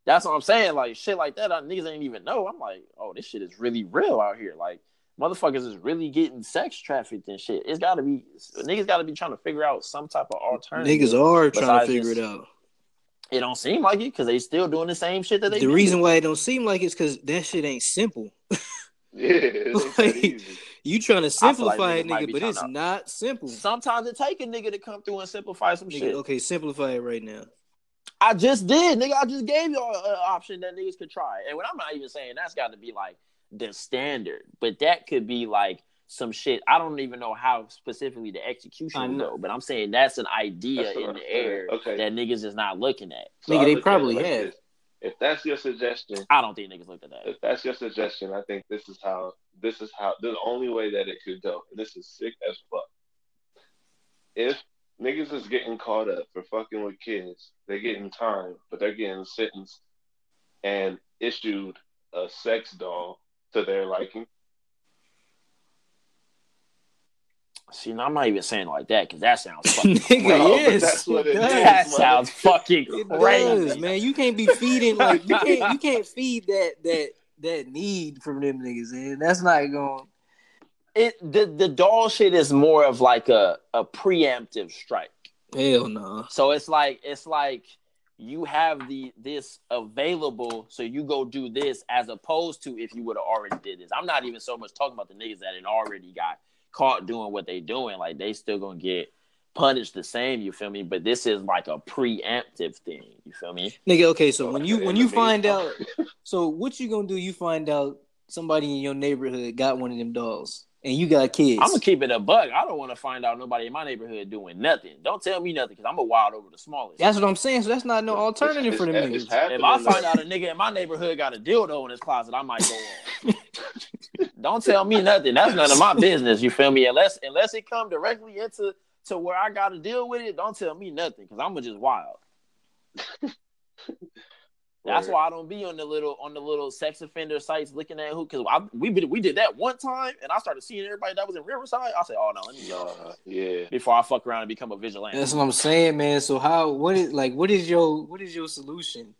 Speaker 1: That's what I'm saying. Like shit like that, niggas ain't even know. I'm like, oh, this shit is really real out here. Like motherfuckers is really getting sex trafficked and shit. It's got to be niggas got to be trying to figure out some type of alternative.
Speaker 3: Niggas are trying to figure just, it out.
Speaker 1: It don't seem like it because they still doing the same shit that they.
Speaker 3: The do. reason why it don't seem like it's because that shit ain't simple.
Speaker 2: yeah,
Speaker 3: like, you trying to simplify like it, nigga, but it's to... not simple.
Speaker 1: Sometimes it take a nigga to come through and simplify some
Speaker 3: nigga,
Speaker 1: shit.
Speaker 3: Okay, simplify it right now.
Speaker 1: I just did, nigga. I just gave y'all an option that niggas could try, and when I'm not even saying that's got to be like the standard, but that could be like some shit. I don't even know how specifically the execution will go, but I'm saying that's an idea that's in the air okay. that niggas is not looking at.
Speaker 3: So Nigga, they probably like have. This.
Speaker 2: If that's your suggestion,
Speaker 1: I don't think niggas looked at that.
Speaker 2: If that's your suggestion, I think this is how this is how the only way that it could go. This is sick as fuck. If niggas is getting caught up for fucking with kids, they're getting time, but they're getting sentenced and issued a sex doll to their liking.
Speaker 1: See, I'm not even saying like that because that sounds fucking Nigga, That's what it that is, sounds fucking it crazy,
Speaker 3: does, man. You can't be feeding like you can't you can't feed that that that need from them niggas, and that's not going.
Speaker 1: It the the doll shit is more of like a a preemptive strike.
Speaker 3: Hell no.
Speaker 1: So it's like it's like you have the this available, so you go do this as opposed to if you would have already did this. I'm not even so much talking about the niggas that had already got caught doing what they doing. Like they still gonna get punished the same. You feel me? But this is like a preemptive thing. You feel me?
Speaker 3: Nigga, okay. So when you when you find out, so what you gonna do? You find out somebody in your neighborhood got one of them dolls and you got kids.
Speaker 1: I'm gonna keep it a bug. I don't want to find out nobody in my neighborhood doing nothing. Don't tell me nothing because I'm a wild over the smallest.
Speaker 3: That's what I'm saying. So that's not no alternative it's, for them niggas.
Speaker 1: If I find out a nigga in my neighborhood got a dildo in his closet, I might go on. don't tell me nothing. That's none of my business. You feel me? Unless unless it come directly into to where I got to deal with it, don't tell me nothing because I'm just wild. That's why I don't be on the little on the little sex offender sites looking at who because we we did that one time and I started seeing everybody that was in Riverside. I said, oh no, let me go. Uh,
Speaker 2: yeah.
Speaker 1: Before I fuck around and become a vigilante.
Speaker 3: That's what I'm saying, man. So how what is like what is your what is your solution?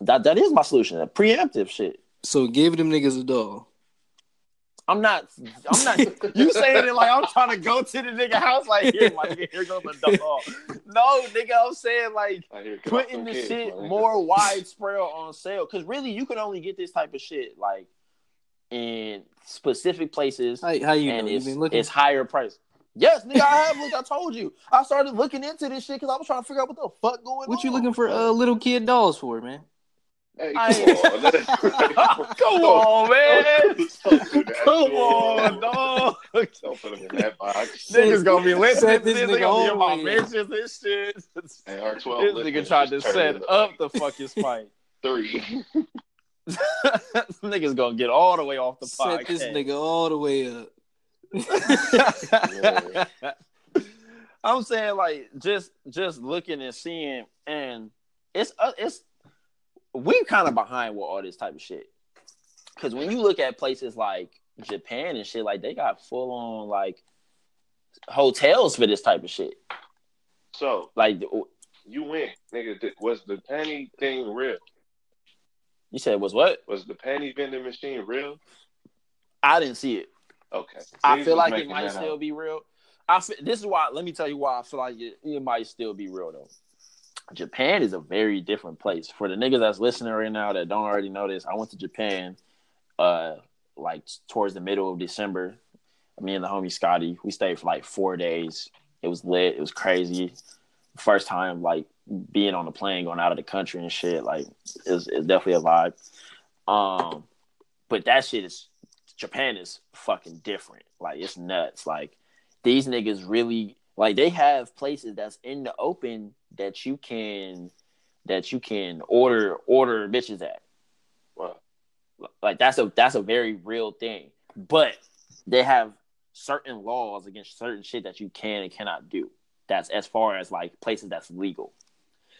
Speaker 1: That that is my solution. A preemptive shit.
Speaker 3: So give them niggas a doll.
Speaker 1: I'm not. I'm not. you saying it like I'm trying to go to the nigga house. Like here, my nigga, here goes the dog. No, nigga, I'm saying like putting the kids, shit more widespread on sale. Because really, you can only get this type of shit like in specific places.
Speaker 3: How, how you
Speaker 1: and
Speaker 3: know?
Speaker 1: It's,
Speaker 3: you looking?
Speaker 1: it's higher price. Yes, nigga, I have looked. I told you. I started looking into this shit because I was trying to figure out what the fuck going
Speaker 3: what
Speaker 1: on.
Speaker 3: What you looking for uh, little kid dolls for, man?
Speaker 2: Hey, come on.
Speaker 1: come on, man. come on, dog.
Speaker 2: Don't put him in that box.
Speaker 1: Niggas gonna be listening. This nigga gonna my mentions and shit.
Speaker 2: Hey, R12 this
Speaker 1: nigga tried to set up the fucking fight.
Speaker 2: Three.
Speaker 1: niggas gonna get all the way off the
Speaker 3: set
Speaker 1: podcast.
Speaker 3: this nigga all the way
Speaker 1: up. I'm saying like just just looking and seeing and it's uh, it's we kind of behind with all this type of shit. Because when you look at places like Japan and shit, like they got full on like hotels for this type of shit.
Speaker 2: So
Speaker 1: like
Speaker 2: you went, nigga. Was the panty thing real?
Speaker 1: You said was what?
Speaker 2: Was the panty vending machine real?
Speaker 1: I didn't see it.
Speaker 2: Okay.
Speaker 1: I feel like it might still out. be real. I feel, this is why. Let me tell you why I feel like it, it might still be real though. Japan is a very different place. For the niggas that's listening right now that don't already know this, I went to Japan uh like towards the middle of December. Me and the homie Scotty, we stayed for like four days. It was lit. It was crazy. First time like being on a plane, going out of the country and shit. Like it's, it's definitely a vibe. Um, but that shit is Japan is fucking different. Like it's nuts. Like these niggas really like they have places that's in the open that you can that you can order order bitches at.
Speaker 2: Wow.
Speaker 1: Like that's a that's a very real thing. But they have certain laws against certain shit that you can and cannot do. That's as far as like places that's legal.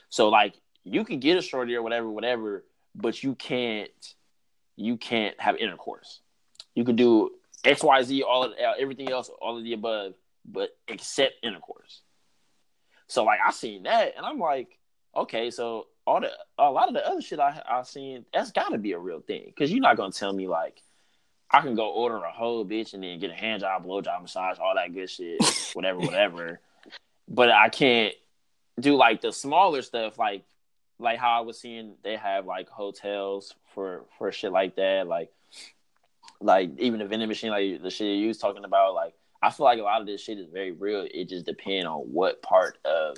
Speaker 1: So like you can get a shorty or whatever, whatever, but you can't you can't have intercourse. You can do X, Y, Z, all of, everything else, all of the above, but except intercourse. So like I seen that and I'm like, okay, so all the a lot of the other shit I I seen that's got to be a real thing because you're not gonna tell me like I can go order a whole bitch and then get a hand job, blow job, massage, all that good shit, whatever, whatever. But I can't do like the smaller stuff, like like how I was seeing they have like hotels for for shit like that, like like even the vending machine, like the shit you was talking about, like I feel like a lot of this shit is very real. It just depends on what part of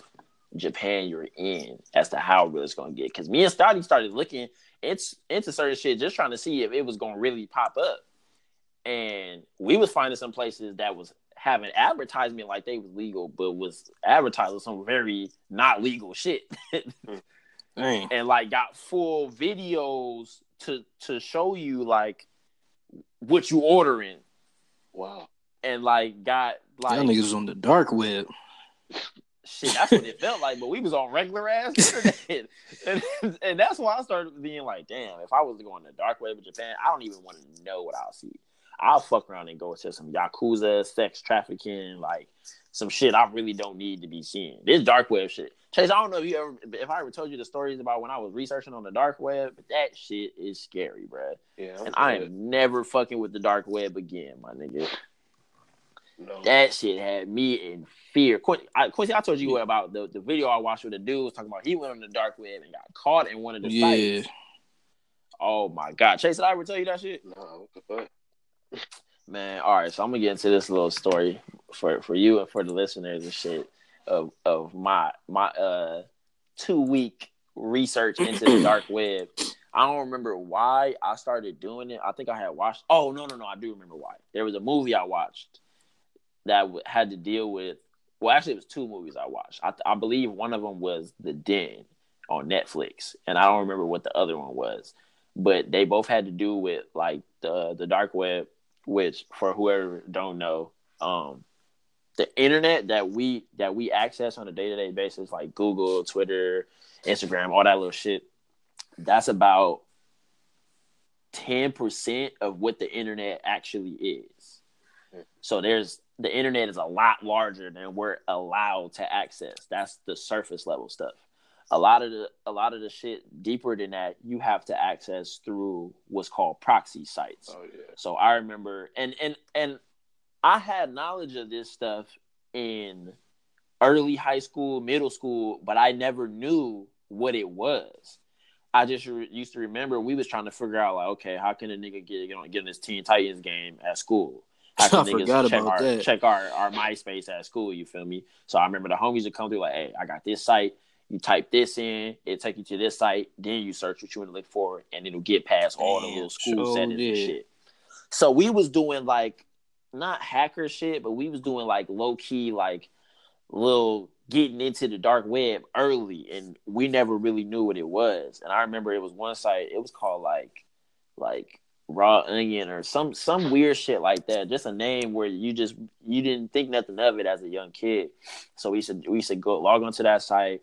Speaker 1: Japan you're in as to how real it's gonna get. Because me and Scotty started looking it's into certain shit, just trying to see if it was gonna really pop up. and we was finding some places that was having advertisement like they was legal, but was advertising some very not legal shit. and like got full videos to to show you like what you ordering.
Speaker 2: Wow.
Speaker 1: And like got like
Speaker 3: Y'all niggas on the dark web.
Speaker 1: Shit, that's what it felt like. But we was on regular ass internet, and, and that's why I started being like, damn, if I was going to go on the dark web of Japan, I don't even want to know what I'll see. I'll fuck around and go to some yakuza, sex trafficking, like some shit I really don't need to be seeing. This dark web shit. Chase, I don't know if you ever, if I ever told you the stories about when I was researching on the dark web, but that shit is scary, bro.
Speaker 2: Yeah,
Speaker 1: and I am never fucking with the dark web again, my nigga.
Speaker 2: No.
Speaker 1: That shit had me in fear. Quincy, I, Quincy, I told you about the, the video I watched with the dude was talking about he went on the dark web and got caught in one of the yeah. sites. Oh my god, Chase, did I ever tell you that shit?
Speaker 2: No, fuck?
Speaker 1: Man, all right, so I'm gonna get into this little story for for you and for the listeners and shit of of my my uh two week research into the dark web. I don't remember why I started doing it. I think I had watched. Oh no no no! I do remember why. There was a movie I watched that had to deal with. Well, actually, it was two movies I watched. I, I believe one of them was The Den on Netflix, and I don't remember what the other one was. But they both had to do with like the the dark web, which for whoever don't know, um, the internet that we that we access on a day to day basis, like Google, Twitter, Instagram, all that little shit, that's about ten percent of what the internet actually is. So there's the internet is a lot larger than we're allowed to access. That's the surface level stuff. A lot of the a lot of the shit deeper than that you have to access through what's called proxy sites.
Speaker 2: Oh yeah.
Speaker 1: So I remember and and and I had knowledge of this stuff in early high school, middle school, but I never knew what it was. I just re- used to remember we was trying to figure out like, okay, how can a nigga get get on, get in this Teen Titans game at school? How can I niggas check our that. check our, our MySpace at school? You feel me? So I remember the homies would come through like, hey, I got this site. You type this in, it take you to this site. Then you search what you want to look for, and it'll get past all the little school sure settings did. and shit. So we was doing like not hacker shit, but we was doing like low key like little getting into the dark web early, and we never really knew what it was. And I remember it was one site. It was called like like raw onion or some some weird shit like that. Just a name where you just you didn't think nothing of it as a young kid. So we used to we used to go log onto that site.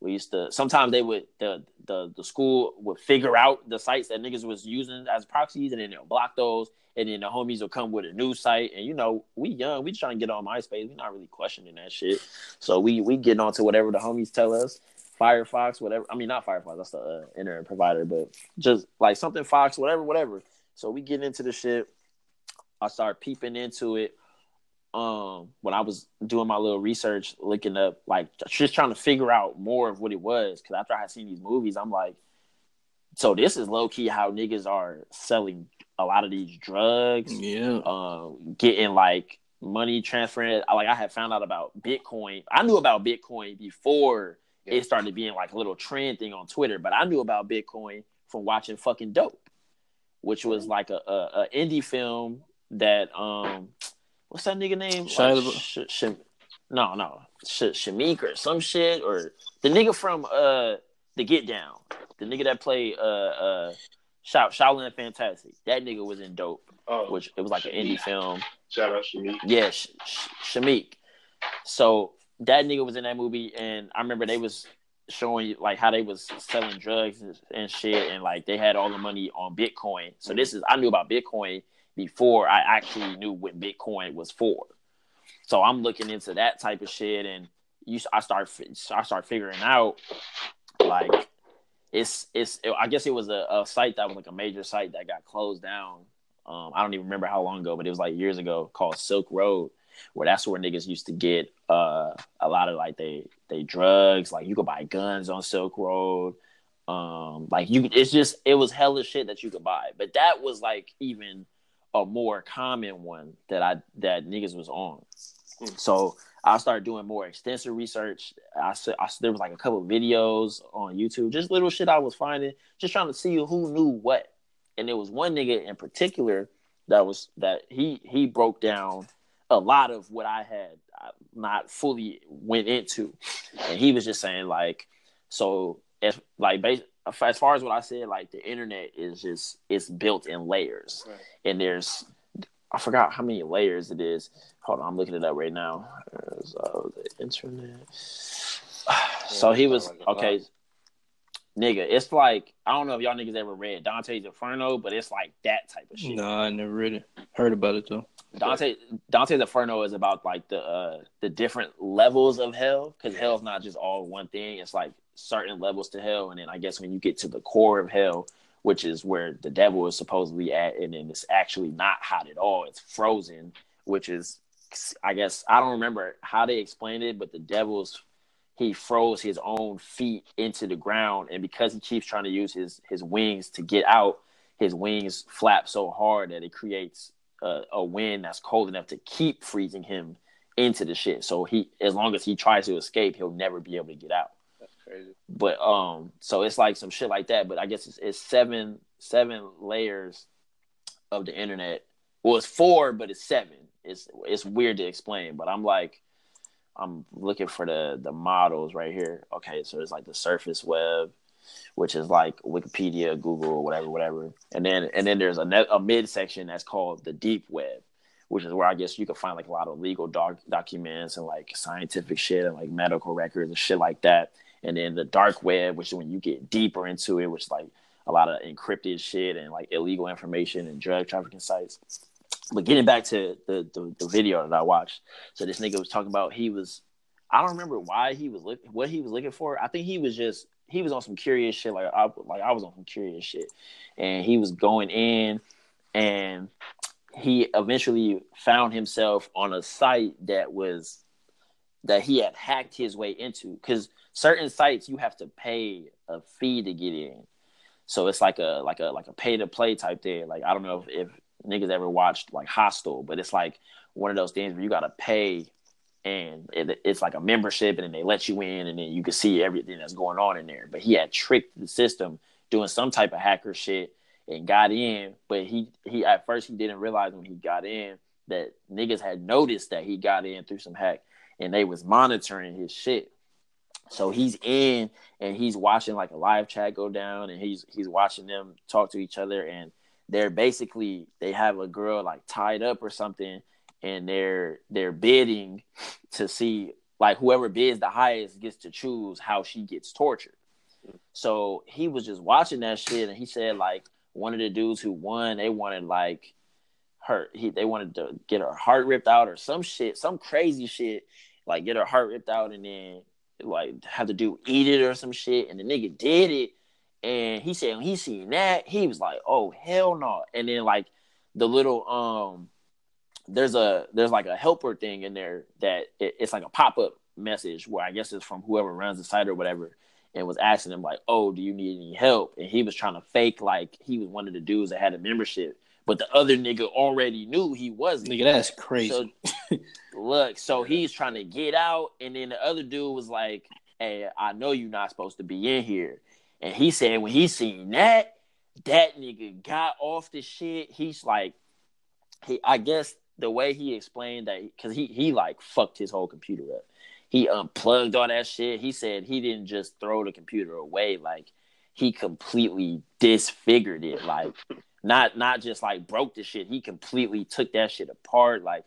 Speaker 1: We used to sometimes they would the the the school would figure out the sites that niggas was using as proxies and then they'll block those and then the homies will come with a new site and you know we young we trying to get on MySpace we not really questioning that shit so we we get onto whatever the homies tell us Firefox whatever I mean not Firefox that's the uh, internet provider but just like something Fox whatever whatever so we get into the shit. I start peeping into it. Um, when I was doing my little research, looking up, like just trying to figure out more of what it was. Because after I had seen these movies, I'm like, so this is low key how niggas are selling a lot of these drugs.
Speaker 3: Yeah.
Speaker 1: Um, getting like money transferring. Like I had found out about Bitcoin. I knew about Bitcoin before yeah. it started being like a little trend thing on Twitter, but I knew about Bitcoin from watching fucking dope which was like a, a, a indie film that um what's that nigga name? Like, sh- sh- no, no, sh- Shameik or some shit or the nigga from uh the Get Down, the nigga that played uh uh Shao Shaolin Fantastic. That nigga was in Dope, oh, which it was like Shameik. an indie film.
Speaker 2: Shout out Shameik.
Speaker 1: Yeah, Sh- Sh- Shameik. So that nigga was in that movie, and I remember they was showing like how they was selling drugs and, shit, and like they had all the money on Bitcoin. So this is I knew about Bitcoin before I actually knew what Bitcoin was for. So I'm looking into that type of shit, and you I start I start figuring out like it's it's I guess it was a, a site that was like a major site that got closed down. Um, I don't even remember how long ago, but it was like years ago called Silk Road where that's where niggas used to get uh, a lot of like they they drugs. Like you could buy guns on Silk Road. Um, like you, it's just it was hella shit that you could buy. But that was like even a more common one that I that niggas was on. So I started doing more extensive research. I, I there was like a couple videos on YouTube, just little shit I was finding, just trying to see who knew what. And there was one nigga in particular that was that he he broke down a lot of what I had uh, not fully went into, and he was just saying like, so if like base, as far as what I said, like the internet is just it's built in layers, right. and there's I forgot how many layers it is. Hold on, I'm looking it up right now. There's, uh, the internet. so he was okay nigga, it's like I don't know if y'all niggas ever read Dante's Inferno, but it's like that type of shit.
Speaker 3: No, I never read it. Heard about it though.
Speaker 1: Dante Dante's Inferno is about like the uh the different levels of hell because hell's not just all one thing. It's like certain levels to hell, and then I guess when you get to the core of hell, which is where the devil is supposedly at, and then it's actually not hot at all. It's frozen, which is I guess I don't remember how they explained it, but the devil's he froze his own feet into the ground, and because he keeps trying to use his his wings to get out, his wings flap so hard that it creates a, a wind that's cold enough to keep freezing him into the shit. So he, as long as he tries to escape, he'll never be able to get out.
Speaker 2: That's crazy.
Speaker 1: But um, so it's like some shit like that. But I guess it's, it's seven seven layers of the internet. Well, it's four, but it's seven. It's it's weird to explain, but I'm like, I'm looking for the the models right here. Okay, so it's like the surface web, which is like Wikipedia, Google, whatever, whatever. And then and then there's a a mid section that's called the deep web, which is where I guess you can find like a lot of legal doc- documents and like scientific shit and like medical records and shit like that. And then the dark web, which is when you get deeper into it, which is like a lot of encrypted shit and like illegal information and drug trafficking sites but getting back to the, the, the video that I watched, so this nigga was talking about he was, I don't remember why he was looking, what he was looking for. I think he was just he was on some curious shit, like I like I was on some curious shit, and he was going in, and he eventually found himself on a site that was that he had hacked his way into. Because certain sites you have to pay a fee to get in. So it's like a like a like a pay to play type thing. Like i don't know if, if niggas ever watched like Hostel, but it's like one of those things where you gotta pay and it, it's like a membership and then they let you in and then you can see everything that's going on in there. But he had tricked the system doing some type of hacker shit and got in, but he he at first he didn't realize when he got in that niggas had noticed that he got in through some hack and they was monitoring his shit. So he's in and he's watching like a live chat go down and he's he's watching them talk to each other and they're basically they have a girl like tied up or something and they're they're bidding to see like whoever bids the highest gets to choose how she gets tortured. So he was just watching that shit and he said like one of the dudes who won, they wanted like her he they wanted to get her heart ripped out or some shit, some crazy shit, like get her heart ripped out and then like have to do eat it or some shit and the nigga did it and he said when he seen that, he was like, "Oh hell no!" And then like the little um, there's a there's like a helper thing in there that it, it's like a pop up message where I guess it's from whoever runs the site or whatever, and was asking him like, "Oh, do you need any help?" And he was trying to fake like he was one of the dudes that had a membership, but the other nigga already knew he wasn't.
Speaker 3: Nigga, that's crazy.
Speaker 1: So, look, so he's trying to get out, and then the other dude was like, "Hey, I know you're not supposed to be in here." And he said when he seen that, that nigga got off the shit. He's like, he I guess the way he explained that because he he like fucked his whole computer up. He unplugged all that shit. He said he didn't just throw the computer away, like he completely disfigured it. Like not not just like broke the shit. He completely took that shit apart. Like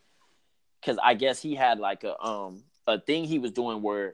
Speaker 1: because I guess he had like a um a thing he was doing where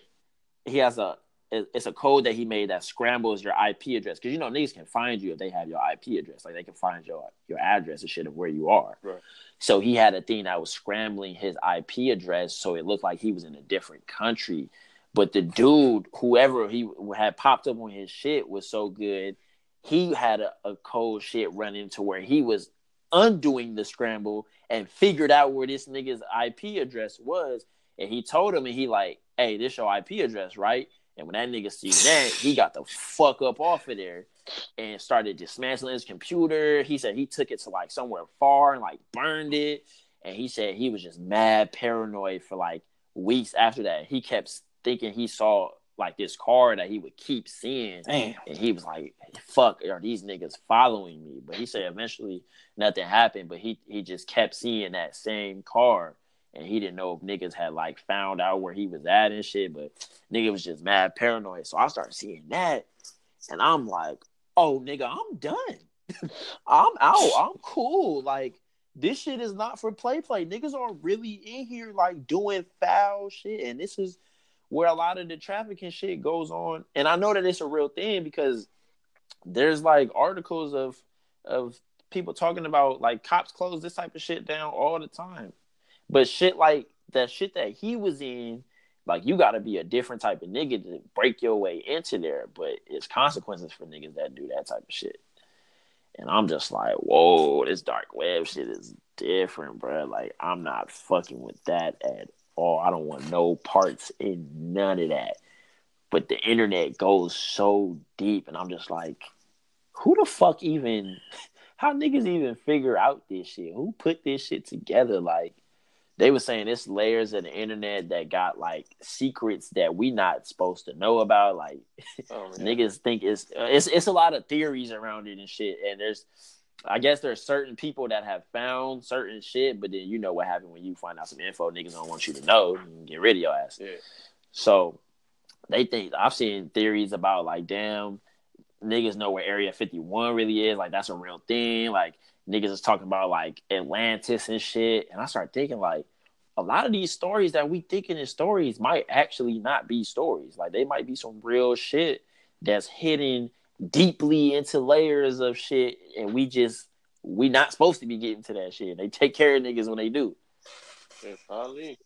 Speaker 1: he has a it's a code that he made that scrambles your IP address because you know niggas can find you if they have your IP address, like they can find your your address and shit of where you are.
Speaker 2: Right.
Speaker 1: So he had a thing that was scrambling his IP address, so it looked like he was in a different country. But the dude, whoever he had popped up on his shit, was so good. He had a, a code shit running to where he was undoing the scramble and figured out where this nigga's IP address was. And he told him, and he like, "Hey, this your IP address, right?" And when that nigga see that, he got the fuck up off of there and started dismantling his computer. He said he took it to like somewhere far and like burned it. And he said he was just mad paranoid for like weeks after that. He kept thinking he saw like this car that he would keep seeing,
Speaker 3: Damn.
Speaker 1: and he was like, "Fuck, are these niggas following me?" But he said eventually nothing happened, but he he just kept seeing that same car, and he didn't know if niggas had like found out where he was at and shit. But nigga was just mad paranoid, so I started seeing that, and I'm like, "Oh, nigga, I'm done. I'm out. I'm cool. Like." This shit is not for play play. Niggas are really in here like doing foul shit, and this is where a lot of the trafficking shit goes on. And I know that it's a real thing because there's like articles of of people talking about like cops close this type of shit down all the time. But shit like that shit that he was in, like you gotta be a different type of nigga to break your way into there. But it's consequences for niggas that do that type of shit. And I'm just like, whoa, this dark web shit is different, bro. Like I'm not fucking with that at all. I don't want no parts in none of that. But the internet goes so deep, and I'm just like, who the fuck even? How niggas even figure out this shit? Who put this shit together? Like, they were saying it's layers of the internet that got like secrets that we not supposed to know about. Like, oh, niggas think it's it's it's a lot of theories around it and shit. And there's I guess there's certain people that have found certain shit, but then you know what happened when you find out some info niggas don't want you to know and get rid of your ass.
Speaker 2: Yeah.
Speaker 1: So they think I've seen theories about like, damn, niggas know where Area 51 really is. Like that's a real thing. Like niggas is talking about like Atlantis and shit. And I start thinking like a lot of these stories that we thinking is stories might actually not be stories. Like they might be some real shit that's hidden deeply into layers of shit, and we just we not supposed to be getting to that shit. They take care of niggas when they do.
Speaker 2: Yeah, probably.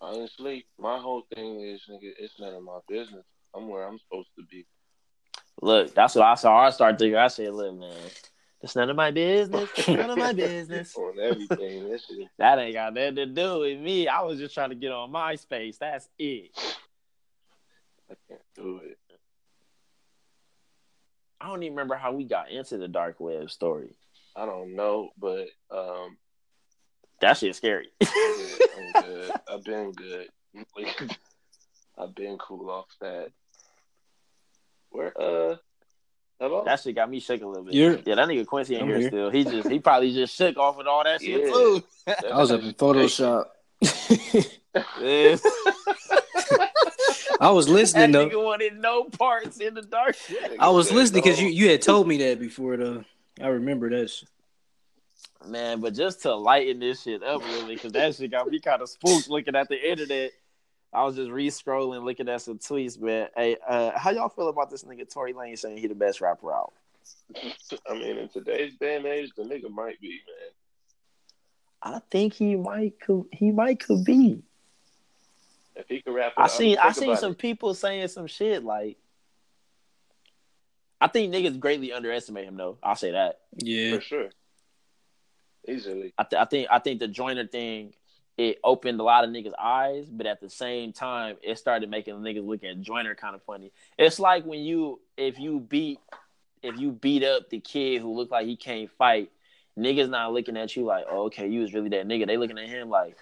Speaker 2: Honestly, my whole thing is nigga, it's none of my business. I'm where I'm supposed to be.
Speaker 1: Look, that's what I saw. I started thinking. I said, "Look, man, it's none of my business. It's none of my business
Speaker 2: on everything. That shit.
Speaker 1: that ain't got nothing to do with me. I was just trying to get on MySpace. That's it.
Speaker 2: I can't do it.
Speaker 1: I don't even remember how we got into the dark web story.
Speaker 2: I don't know, but um,
Speaker 1: that shit's scary.
Speaker 2: I'm good. I've been good. I've been cool off that. Where uh hello?
Speaker 1: That shit got me shook a little bit.
Speaker 3: You're,
Speaker 1: yeah, that nigga Quincy in here, here, still. He just he probably just shook off with all that shit yeah.
Speaker 3: too. I was up in Photoshop. I was listening
Speaker 1: that though. wanted no parts in the dark. Shit.
Speaker 3: I was listening because you, you had told me that before though. I remember that. Shit.
Speaker 1: Man, but just to lighten this shit up really, because that shit got me kind of spooked looking at the internet. I was just re-scrolling, looking at some tweets, man. Hey, uh, how y'all feel about this nigga Tory Lanez saying he the best rapper out?
Speaker 2: I mean, in today's day and age, the nigga might be,
Speaker 1: man. I think he might could he might could be.
Speaker 2: If he could rap,
Speaker 1: I seen I seen some it. people saying some shit like. I think niggas greatly underestimate him though. I'll say that.
Speaker 3: Yeah,
Speaker 2: for sure. Easily.
Speaker 1: I, th- I think I think the Joyner thing it opened a lot of niggas' eyes, but at the same time, it started making niggas look at Joyner kind of funny. It's like when you if you beat if you beat up the kid who looked like he can't fight, niggas not looking at you like, oh, okay, you was really that nigga. They looking at him like,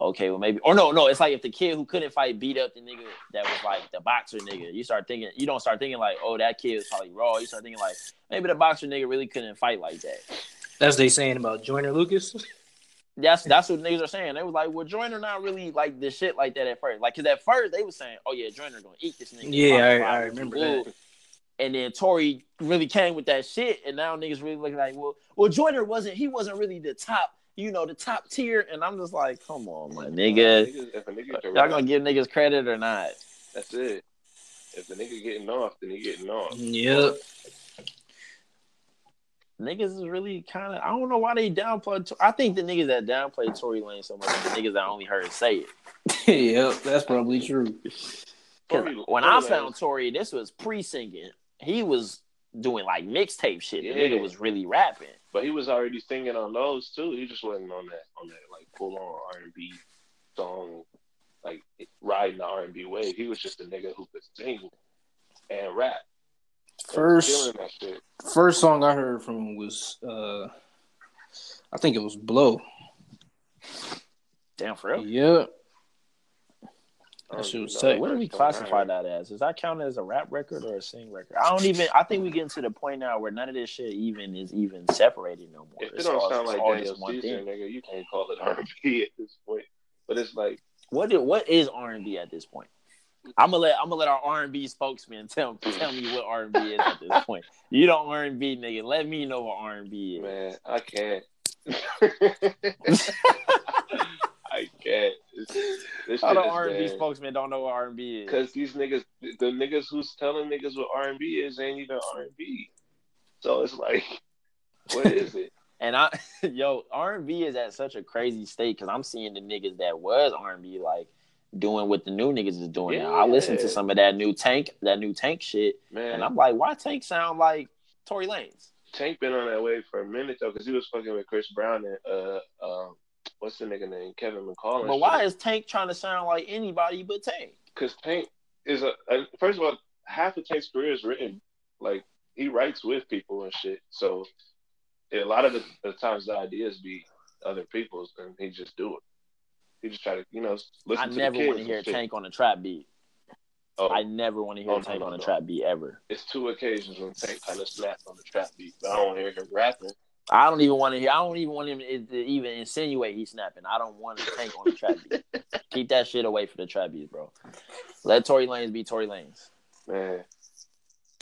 Speaker 1: okay, well maybe or no, no, it's like if the kid who couldn't fight beat up the nigga that was like the boxer nigga, you start thinking you don't start thinking like, oh, that kid was probably raw. You start thinking like maybe the boxer nigga really couldn't fight like that.
Speaker 3: That's they saying about Joyner Lucas.
Speaker 1: That's that's what niggas are saying. They was like, well, Joyner not really like the shit like that at first. Like, cause at first they was saying, oh yeah, Joyner gonna eat this nigga.
Speaker 3: Yeah, I, I remember that.
Speaker 1: And then Tory really came with that shit, and now niggas really looking like, well, well, Joyner wasn't he wasn't really the top you know, the top tier, and I'm just like, come on, my nigga. If a nigga y'all gonna give niggas credit or not?
Speaker 2: That's it. If the nigga getting off, then he getting off.
Speaker 3: Yep.
Speaker 1: Niggas is really kind of. I don't know why they downplay. I think the niggas that downplay Tory Lanez so much, the niggas that only heard say
Speaker 3: it. yep, that's probably true.
Speaker 1: when I found Tory, this was pre-singing. He was doing like mixtape shit. Yeah. The nigga was really rapping.
Speaker 2: But he was already singing on those too. He just wasn't on that on that like full on R and B song, like riding the R and B wave. He was just a nigga who could sing and rap.
Speaker 3: First, first song I heard from him was uh, I think it was Blow.
Speaker 1: Damn for real.
Speaker 3: Yeah.
Speaker 1: So what do we classify that as? Does that count as a rap record or a sing record? I don't even. I think we getting to the point now where none of this shit even is even separated no more.
Speaker 2: If it don't all, sound like Daniel Caesar, nigga, you can't call it R and B at this point. But it's like,
Speaker 1: what? Is, what is R and B at this point? I'm gonna let I'm gonna let our R and B spokesman tell tell me what R and B is at this point. You don't R and B, nigga. Let me know what R and B
Speaker 2: is. Man, I can't. I can't.
Speaker 1: This How the R and B spokesman don't know what R and B is?
Speaker 2: Because these niggas, the niggas who's telling niggas what R and B is, ain't even R and B. So it's like, what is it?
Speaker 1: and I, yo, R and B is at such a crazy state because I'm seeing the niggas that was R and B like doing what the new niggas is doing yeah. now. I listened to some of that new Tank, that new Tank shit, Man. and I'm like, why Tank sound like Tory Lanez?
Speaker 2: Tank been on that way for a minute though, because he was fucking with Chris Brown and uh, um, what's the nigga name? Kevin McCall.
Speaker 1: But why is Tank trying to sound like anybody but Tank?
Speaker 2: Because Tank is a, a, first of all, half of Tank's career is written like he writes with people and shit. So a lot of the, the times the ideas be other people's, and he just do it. He just try to, you know, listen I
Speaker 1: to never want to hear Tank on a trap beat. Oh. I never want to hear oh, Tank no, no, on a no. trap beat ever.
Speaker 2: It's two occasions when Tank kind of snaps on the trap beat, but I don't hear him rapping.
Speaker 1: I don't even want to hear. I don't even want him to even insinuate he's snapping. I don't want to tank on the trap beat. Keep that shit away from the trap beat, bro. Let Tory Lanez be Tory Lanez.
Speaker 2: Man,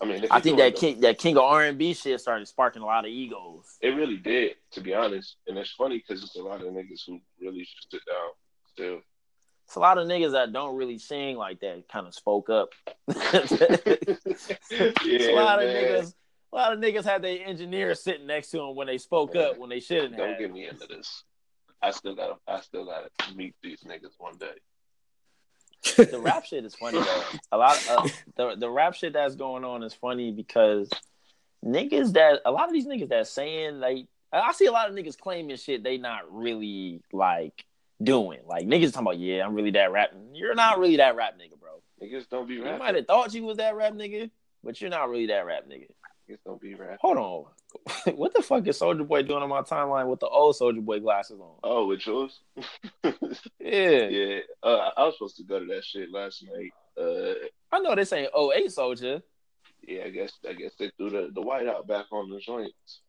Speaker 2: I mean,
Speaker 1: I think that king, that king of R and B shit started sparking a lot of egos.
Speaker 2: It really did, to be honest. And it's funny because it's a lot of niggas who really sit down
Speaker 1: It's a lot of niggas that don't really sing like that. Kind of spoke up. yeah, a lot man. of niggas a lot of niggas had their engineer sitting next to them when they spoke Man, up when they shouldn't
Speaker 2: don't have. get me into this. I still gotta I still gotta meet these niggas one day.
Speaker 1: the rap shit is funny though. A lot of, uh, the the rap shit that's going on is funny because niggas that a lot of these niggas that saying like I see a lot of niggas claiming shit they not really like doing. Like niggas talking about, yeah, I'm really that rap. You're not really that rap nigga, bro.
Speaker 2: Niggas don't be rap.
Speaker 1: You might have thought you was that rap nigga, but you're not really that rap nigga.
Speaker 2: It's gonna be rap.
Speaker 1: Hold on. what the fuck is Soulja Boy doing on my timeline with the old Soulja Boy glasses on?
Speaker 2: Oh, with yours?
Speaker 1: yeah.
Speaker 2: Yeah. Uh, I was supposed to go to that shit last night. Uh,
Speaker 1: I know this ain't 08 Soulja.
Speaker 2: Yeah, I guess I guess they threw the, the white out back on the joints.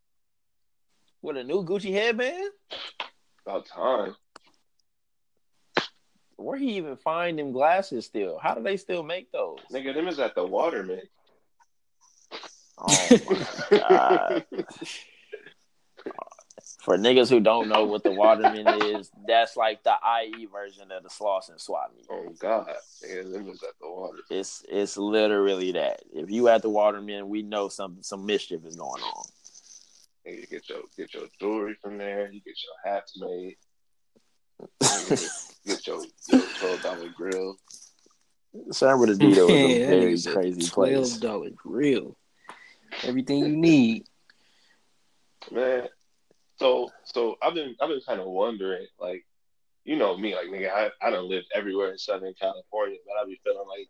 Speaker 1: With a new Gucci headband?
Speaker 2: About time.
Speaker 1: Where he even find them glasses still? How do they still make those?
Speaker 2: Nigga, them is at the Waterman.
Speaker 1: Oh my god. For niggas who don't know what the Waterman is, that's like the IE version of the Slauson swap meet.
Speaker 2: Oh god, them is at the water.
Speaker 1: It's it's literally that. If you at the Waterman, we know some some mischief is going on.
Speaker 2: You get your get your jewelry from there. You get your hats made. Get, your, your twelve dollar grill.
Speaker 1: San Bernardino is a very crazy place.
Speaker 3: Twelve dollar grill everything you need.
Speaker 2: Man, so so I've been I've been kind of wondering, like, you know me, like nigga, I, I don't live everywhere in Southern California, but I be feeling like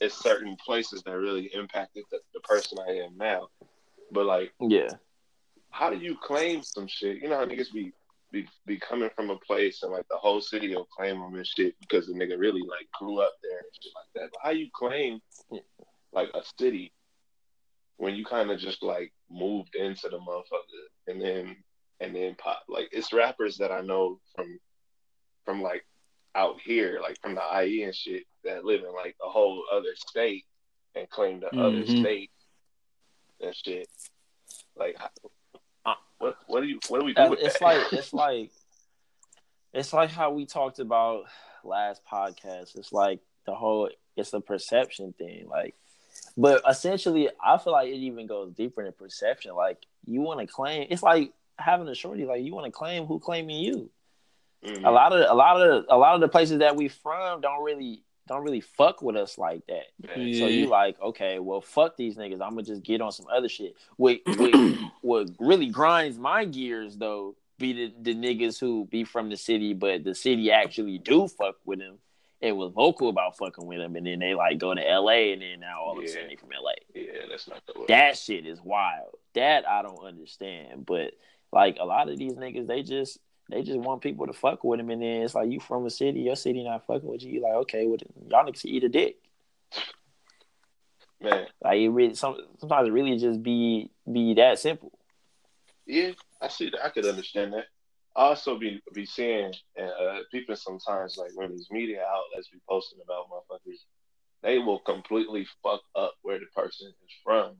Speaker 2: it's certain places that really impacted the, the person I am now. But like,
Speaker 1: yeah,
Speaker 2: how do you claim some shit? You know how niggas be be, be coming from a place and like the whole city will claim them and shit because the nigga really like grew up there and shit like that. But how you claim like a city when you kind of just like moved into the motherfucker and then and then pop like it's rappers that I know from from like out here, like from the IE and shit, that live in like a whole other state and claim the mm-hmm. other state and shit. Like, what what do you what do we do? Uh,
Speaker 1: it's
Speaker 2: that?
Speaker 1: like it's like it's like how we talked about last podcast. It's like the whole it's a perception thing. Like but essentially, I feel like it even goes deeper in perception. Like you want to claim, it's like having a shorty. Like you want to claim who claiming you. Mm-hmm. A lot of a lot of a lot of the places that we from don't really don't really fuck with us like that. Yeah. So you like, okay, well, fuck these niggas. I'm gonna just get on some other shit. What what, what really grinds my gears though be the, the niggas who be from the city, but the city actually do fuck with them and was vocal about fucking with them, and then they like go to L.A. and then now all of a sudden they from L.A.
Speaker 2: Yeah, that's not the way.
Speaker 1: That shit is wild. That I don't understand, but like a lot of these niggas, they just they just want people to fuck with them, and then it's like you from a city, your city not fucking with you. You like okay, well, y'all niggas eat a dick.
Speaker 2: Man,
Speaker 1: like it really some, sometimes it really just be be that simple.
Speaker 2: Yeah, I see that. I could understand that. I also be be seeing and uh, people sometimes like when these media outlets be posting about motherfuckers, they will completely fuck up where the person is from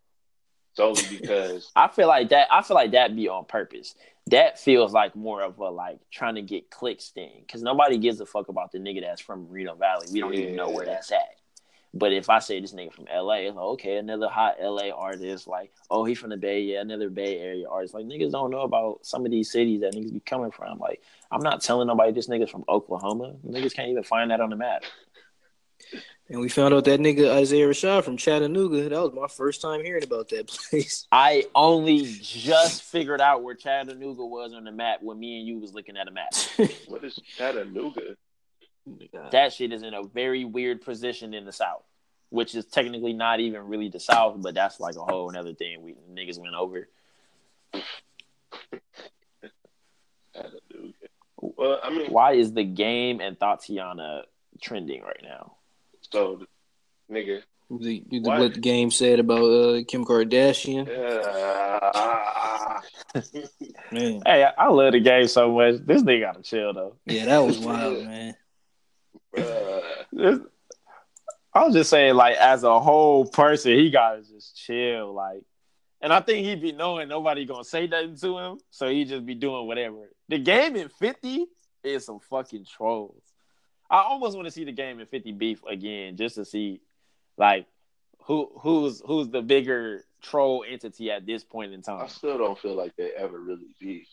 Speaker 2: solely because
Speaker 1: I feel like that. I feel like that be on purpose. That feels like more of a like trying to get clicks thing because nobody gives a fuck about the nigga that's from Reno Valley. We don't yeah. even know where that's at. But if I say this nigga from LA, it's like, okay, another hot LA artist, like, oh, he from the Bay, yeah, another Bay Area artist. Like niggas don't know about some of these cities that niggas be coming from. Like, I'm not telling nobody this nigga's from Oklahoma. Niggas can't even find that on the map.
Speaker 3: And we found out that nigga Isaiah Rashad from Chattanooga. That was my first time hearing about that place.
Speaker 1: I only just figured out where Chattanooga was on the map when me and you was looking at a map.
Speaker 2: what is Chattanooga?
Speaker 1: That shit is in a very weird position in the South, which is technically not even really the South, but that's like a whole another thing we niggas went over.
Speaker 2: well, I mean,
Speaker 1: why is the game and Thotiana trending right now?
Speaker 2: So, nigga,
Speaker 3: the, the, what the game said about uh, Kim Kardashian.
Speaker 1: man. Hey, I love the game so much. This nigga gotta chill though.
Speaker 3: Yeah, that was wild, man.
Speaker 1: I was just saying, like, as a whole person, he gotta just chill, like. And I think he'd be knowing nobody gonna say nothing to him, so he'd just be doing whatever. The game in fifty is some fucking trolls. I almost want to see the game in fifty beef again, just to see, like, who who's who's the bigger troll entity at this point in time.
Speaker 2: I still don't feel like they ever really beef.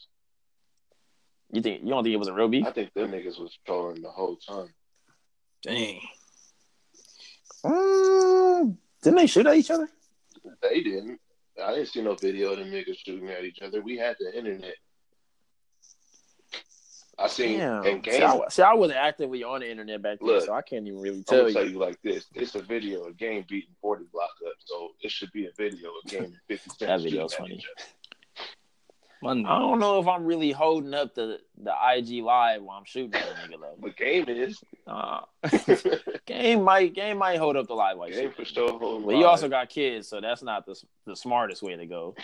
Speaker 1: You think you don't think it was a real beef?
Speaker 2: I think them niggas was trolling the whole time.
Speaker 3: Dang.
Speaker 1: Um, didn't they shoot at each other?
Speaker 2: They didn't. I didn't see no video of them niggas shooting at each other. We had the internet. I seen Damn. and
Speaker 1: game. See I, see, I, wasn't actively on the internet back then, Look, so I can't even really tell I'm
Speaker 2: you. tell you like this: it's a video of game beating forty Glocc up, so it should be a video of game fifty.
Speaker 1: that video's funny. I don't know if I'm really holding up the the IG live while I'm shooting at a nigga though.
Speaker 2: But game is. Uh,
Speaker 1: game might game might hold up the live while
Speaker 2: game for sure.
Speaker 1: But you also got kids, so that's not the the smartest way to go.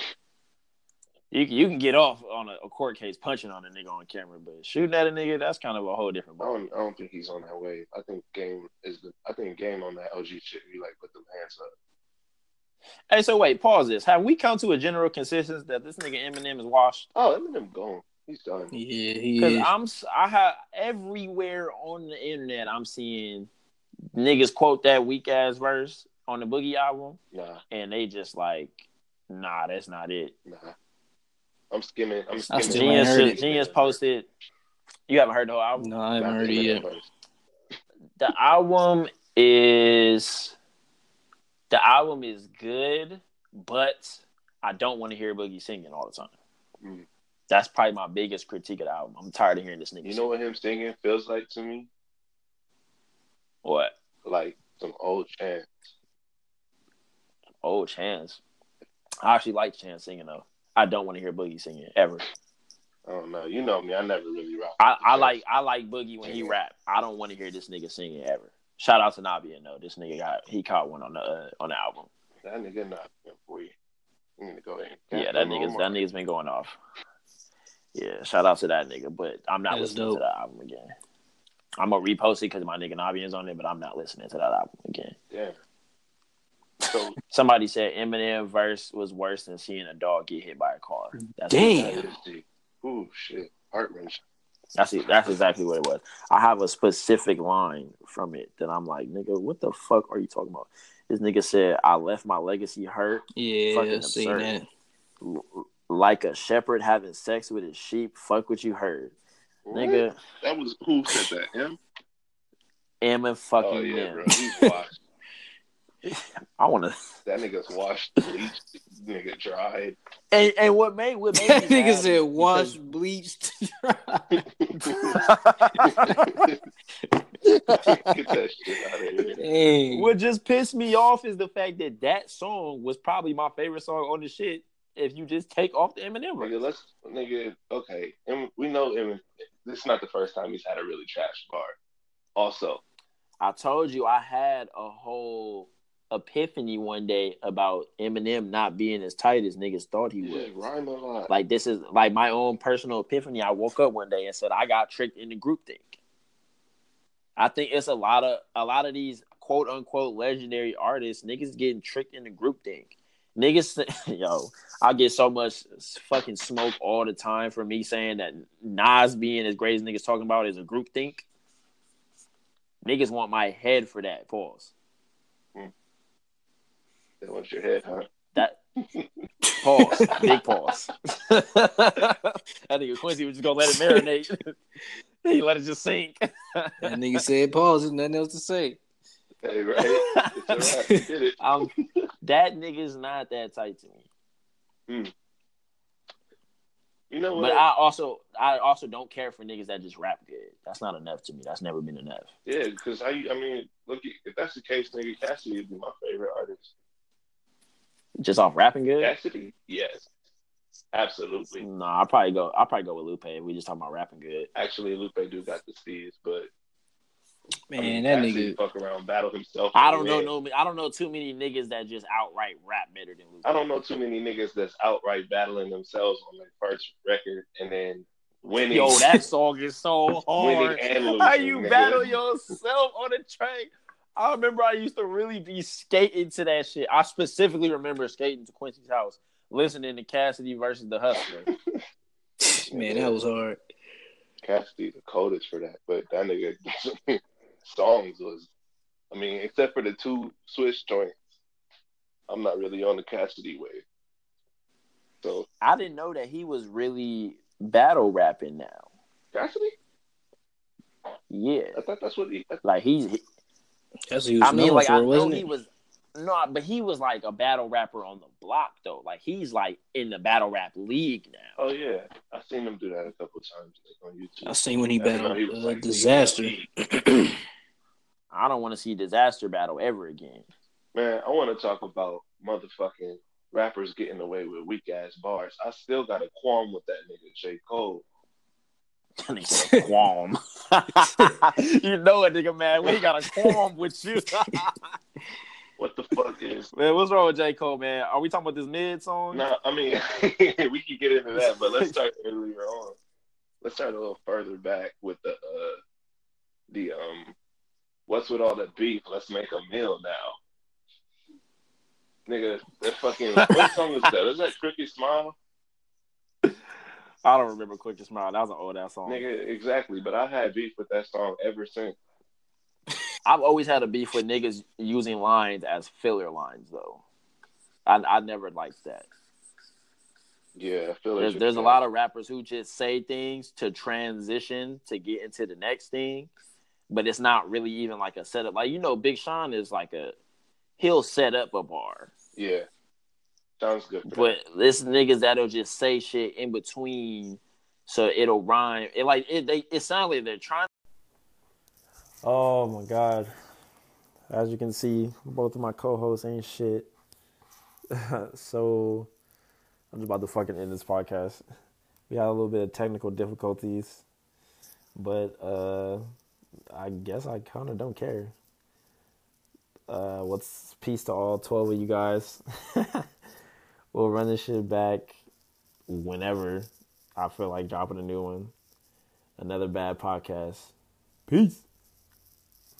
Speaker 1: You can, you can get off on a, a, court case punching on a nigga on camera, but shooting at a nigga that's kind of a whole different.
Speaker 2: I don't, I don't think he's on that way. I think game is the. I think game on that OG shit. He like put them hands up.
Speaker 1: Hey, so wait, pause this. Have we come to a general consensus that this nigga Eminem is washed?
Speaker 2: Oh, Eminem gone. He's done.
Speaker 3: Yeah, he Because
Speaker 1: I'm, I have everywhere on the internet, I'm seeing niggas quote that weak ass verse on the Boogie album.
Speaker 2: Nah.
Speaker 1: And they just like, nah, that's not it.
Speaker 2: Nah. I'm skimming. I'm skimming. Genius,
Speaker 1: it. Genius posted. You haven't heard the whole album?
Speaker 3: No, I haven't heard it yet.
Speaker 1: The album is the album is good, but I don't want to hear Boogie singing all the time. Mm. That's probably my biggest critique of the album. I'm tired of hearing this nigga.
Speaker 2: You
Speaker 1: know
Speaker 2: what him singing feels like to me?
Speaker 1: What?
Speaker 2: Like some old Chance.
Speaker 1: Old Chance. I actually like Chance singing though. I don't want to hear Boogie singing ever.
Speaker 2: I don't know. You know me. I never really rap.
Speaker 1: I, I like I like Boogie when he rap. I don't want to hear this nigga singing ever. Shout out to Navien though. This nigga got he caught one on the uh, on the album.
Speaker 2: That nigga not for you. You need to go ahead.
Speaker 1: Yeah, that nigga's that nigga's been going off. Yeah, shout out to that nigga, but I'm not That's listening dope. to that album again. I'm gonna repost it because my nigga Navien's on it, but I'm not listening to that album again.
Speaker 2: Yeah.
Speaker 1: So somebody said Eminem verse was worse than seeing a dog get hit by a car.
Speaker 3: That's Damn.
Speaker 2: Ooh shit, heart wrenching.
Speaker 1: That's that's exactly what it was. I have a specific line from it that I'm like, nigga, what the fuck are you talking about? This nigga said, "I left my legacy hurt."
Speaker 3: Yeah, seen that.
Speaker 1: Like a shepherd having sex with his sheep. Fuck what you heard, what? nigga.
Speaker 2: That was who said that? Him.
Speaker 1: Him and fucking oh, yeah, him. Bro. He's washed. I want to.
Speaker 2: That nigga's washed, bleached, nigga dried.
Speaker 1: And and what made what made
Speaker 3: that nigga said washed, because... bleached, dried.
Speaker 2: Get that shit out of here.
Speaker 1: What just pissed me off is the fact that that song was probably my favorite song on the shit, if you just take off the Eminem.
Speaker 2: Nigga, let's nigga. Okay, and we know Eminem. This is not the first time he's had a really trash bar. Also,
Speaker 1: I told you I had a whole epiphany one day about Eminem not being as tight as niggas thought he was.
Speaker 2: Rhyme a lot.
Speaker 1: Like this is like my own personal epiphany. I woke up one day and said I got tricked in the group think. I think it's a lot of a lot of these quote unquote legendary artists, niggas getting tricked in the group think. Niggas, yo, I get so much fucking smoke all the time for me saying that Nas being as great as niggas talking about is a group think. Niggas want my head for that. Pause.
Speaker 2: They want your head, huh?
Speaker 1: That pause, big pause. I think Quincy was just gonna let it marinate. he let it just sink.
Speaker 3: that nigga said pause. There's nothing else to say.
Speaker 2: Hey, right? It's
Speaker 1: right. um, that nigga's not that tight to me.
Speaker 2: Hmm. You know what?
Speaker 1: But I also I also don't care for niggas that just rap good. That's not enough to me. That's never been enough.
Speaker 2: Yeah, because I I mean, look, if that's the case, nigga, Cassidy would be my favorite artist.
Speaker 1: Just off rapping good?
Speaker 2: Cassidy, yes, absolutely.
Speaker 1: No, nah, I probably go. I probably go with Lupe. If we just talking about rapping good.
Speaker 2: Actually, Lupe do got the steez, but
Speaker 3: man, I mean, that nigga
Speaker 2: fuck around, battle himself.
Speaker 1: I don't know. No, I don't know too many niggas that just outright rap better than Lupe.
Speaker 2: I don't know too many niggas that's outright battling themselves on their first record and then winning.
Speaker 1: Yo, that song is so hard. How you nigga. battle yourself on a train? I remember I used to really be skating to that shit. I specifically remember skating to Quincy's house, listening to Cassidy versus the Hustler.
Speaker 3: Man, that was hard.
Speaker 2: Cassidy the coldest for that, but that nigga songs was, I mean, except for the two Swizz joints, I'm not really on the Cassidy wave. So
Speaker 1: I didn't know that he was really battle rapping now.
Speaker 2: Cassidy?
Speaker 1: Yeah,
Speaker 2: I thought that's what he.
Speaker 1: Like he's
Speaker 3: that's what he was I mean, like for, I know he
Speaker 1: was no, but he was like a battle rapper on the block though. Like he's like in the battle rap league now.
Speaker 2: Oh yeah, I've seen him do that a couple times like, on YouTube.
Speaker 3: I seen when he battled he uh, like, Dizaster.
Speaker 1: I don't want to see Dizaster battle ever again.
Speaker 2: Man, I want to talk about motherfucking rappers getting away with weak ass bars. I still got a qualm with that nigga J Cole.
Speaker 1: Qualm. you know it, nigga, man. We got a qualm with you.
Speaker 2: what the fuck is?
Speaker 1: Man, what's wrong with J. Cole, man? Are we talking about this mid song?
Speaker 2: No, I mean we can get into that, but let's start earlier on. Let's start a little further back with the uh the um what's with all the beef? Let's make a meal now. Nigga, that fucking what song is that? Is that Crooked Smile?
Speaker 1: I don't remember Crooked Smile. That was an old ass song.
Speaker 2: Nigga, exactly. But I've had beef with that song ever since.
Speaker 1: I've always had a beef with niggas using lines as filler lines, though. I I never liked that.
Speaker 2: Yeah, filler.
Speaker 1: There's, there's a lot of rappers who just say things to transition to get into the next thing, but it's not really even like a setup. Like you know, Big Sean is like a he'll set up a bar.
Speaker 2: Yeah. Sounds good.
Speaker 1: But this niggas that'll just say shit in between, so it'll rhyme. It like it. They it sounds like they're trying.
Speaker 4: Oh my god! As you can see, both of my co-hosts ain't shit. so I'm just about to fucking end this podcast. We had a little bit of technical difficulties, but uh, I guess I kind of don't care. Uh, what's peace to all twelve of you guys. we'll run this shit back whenever I feel like dropping a new one. Another bad podcast. Peace.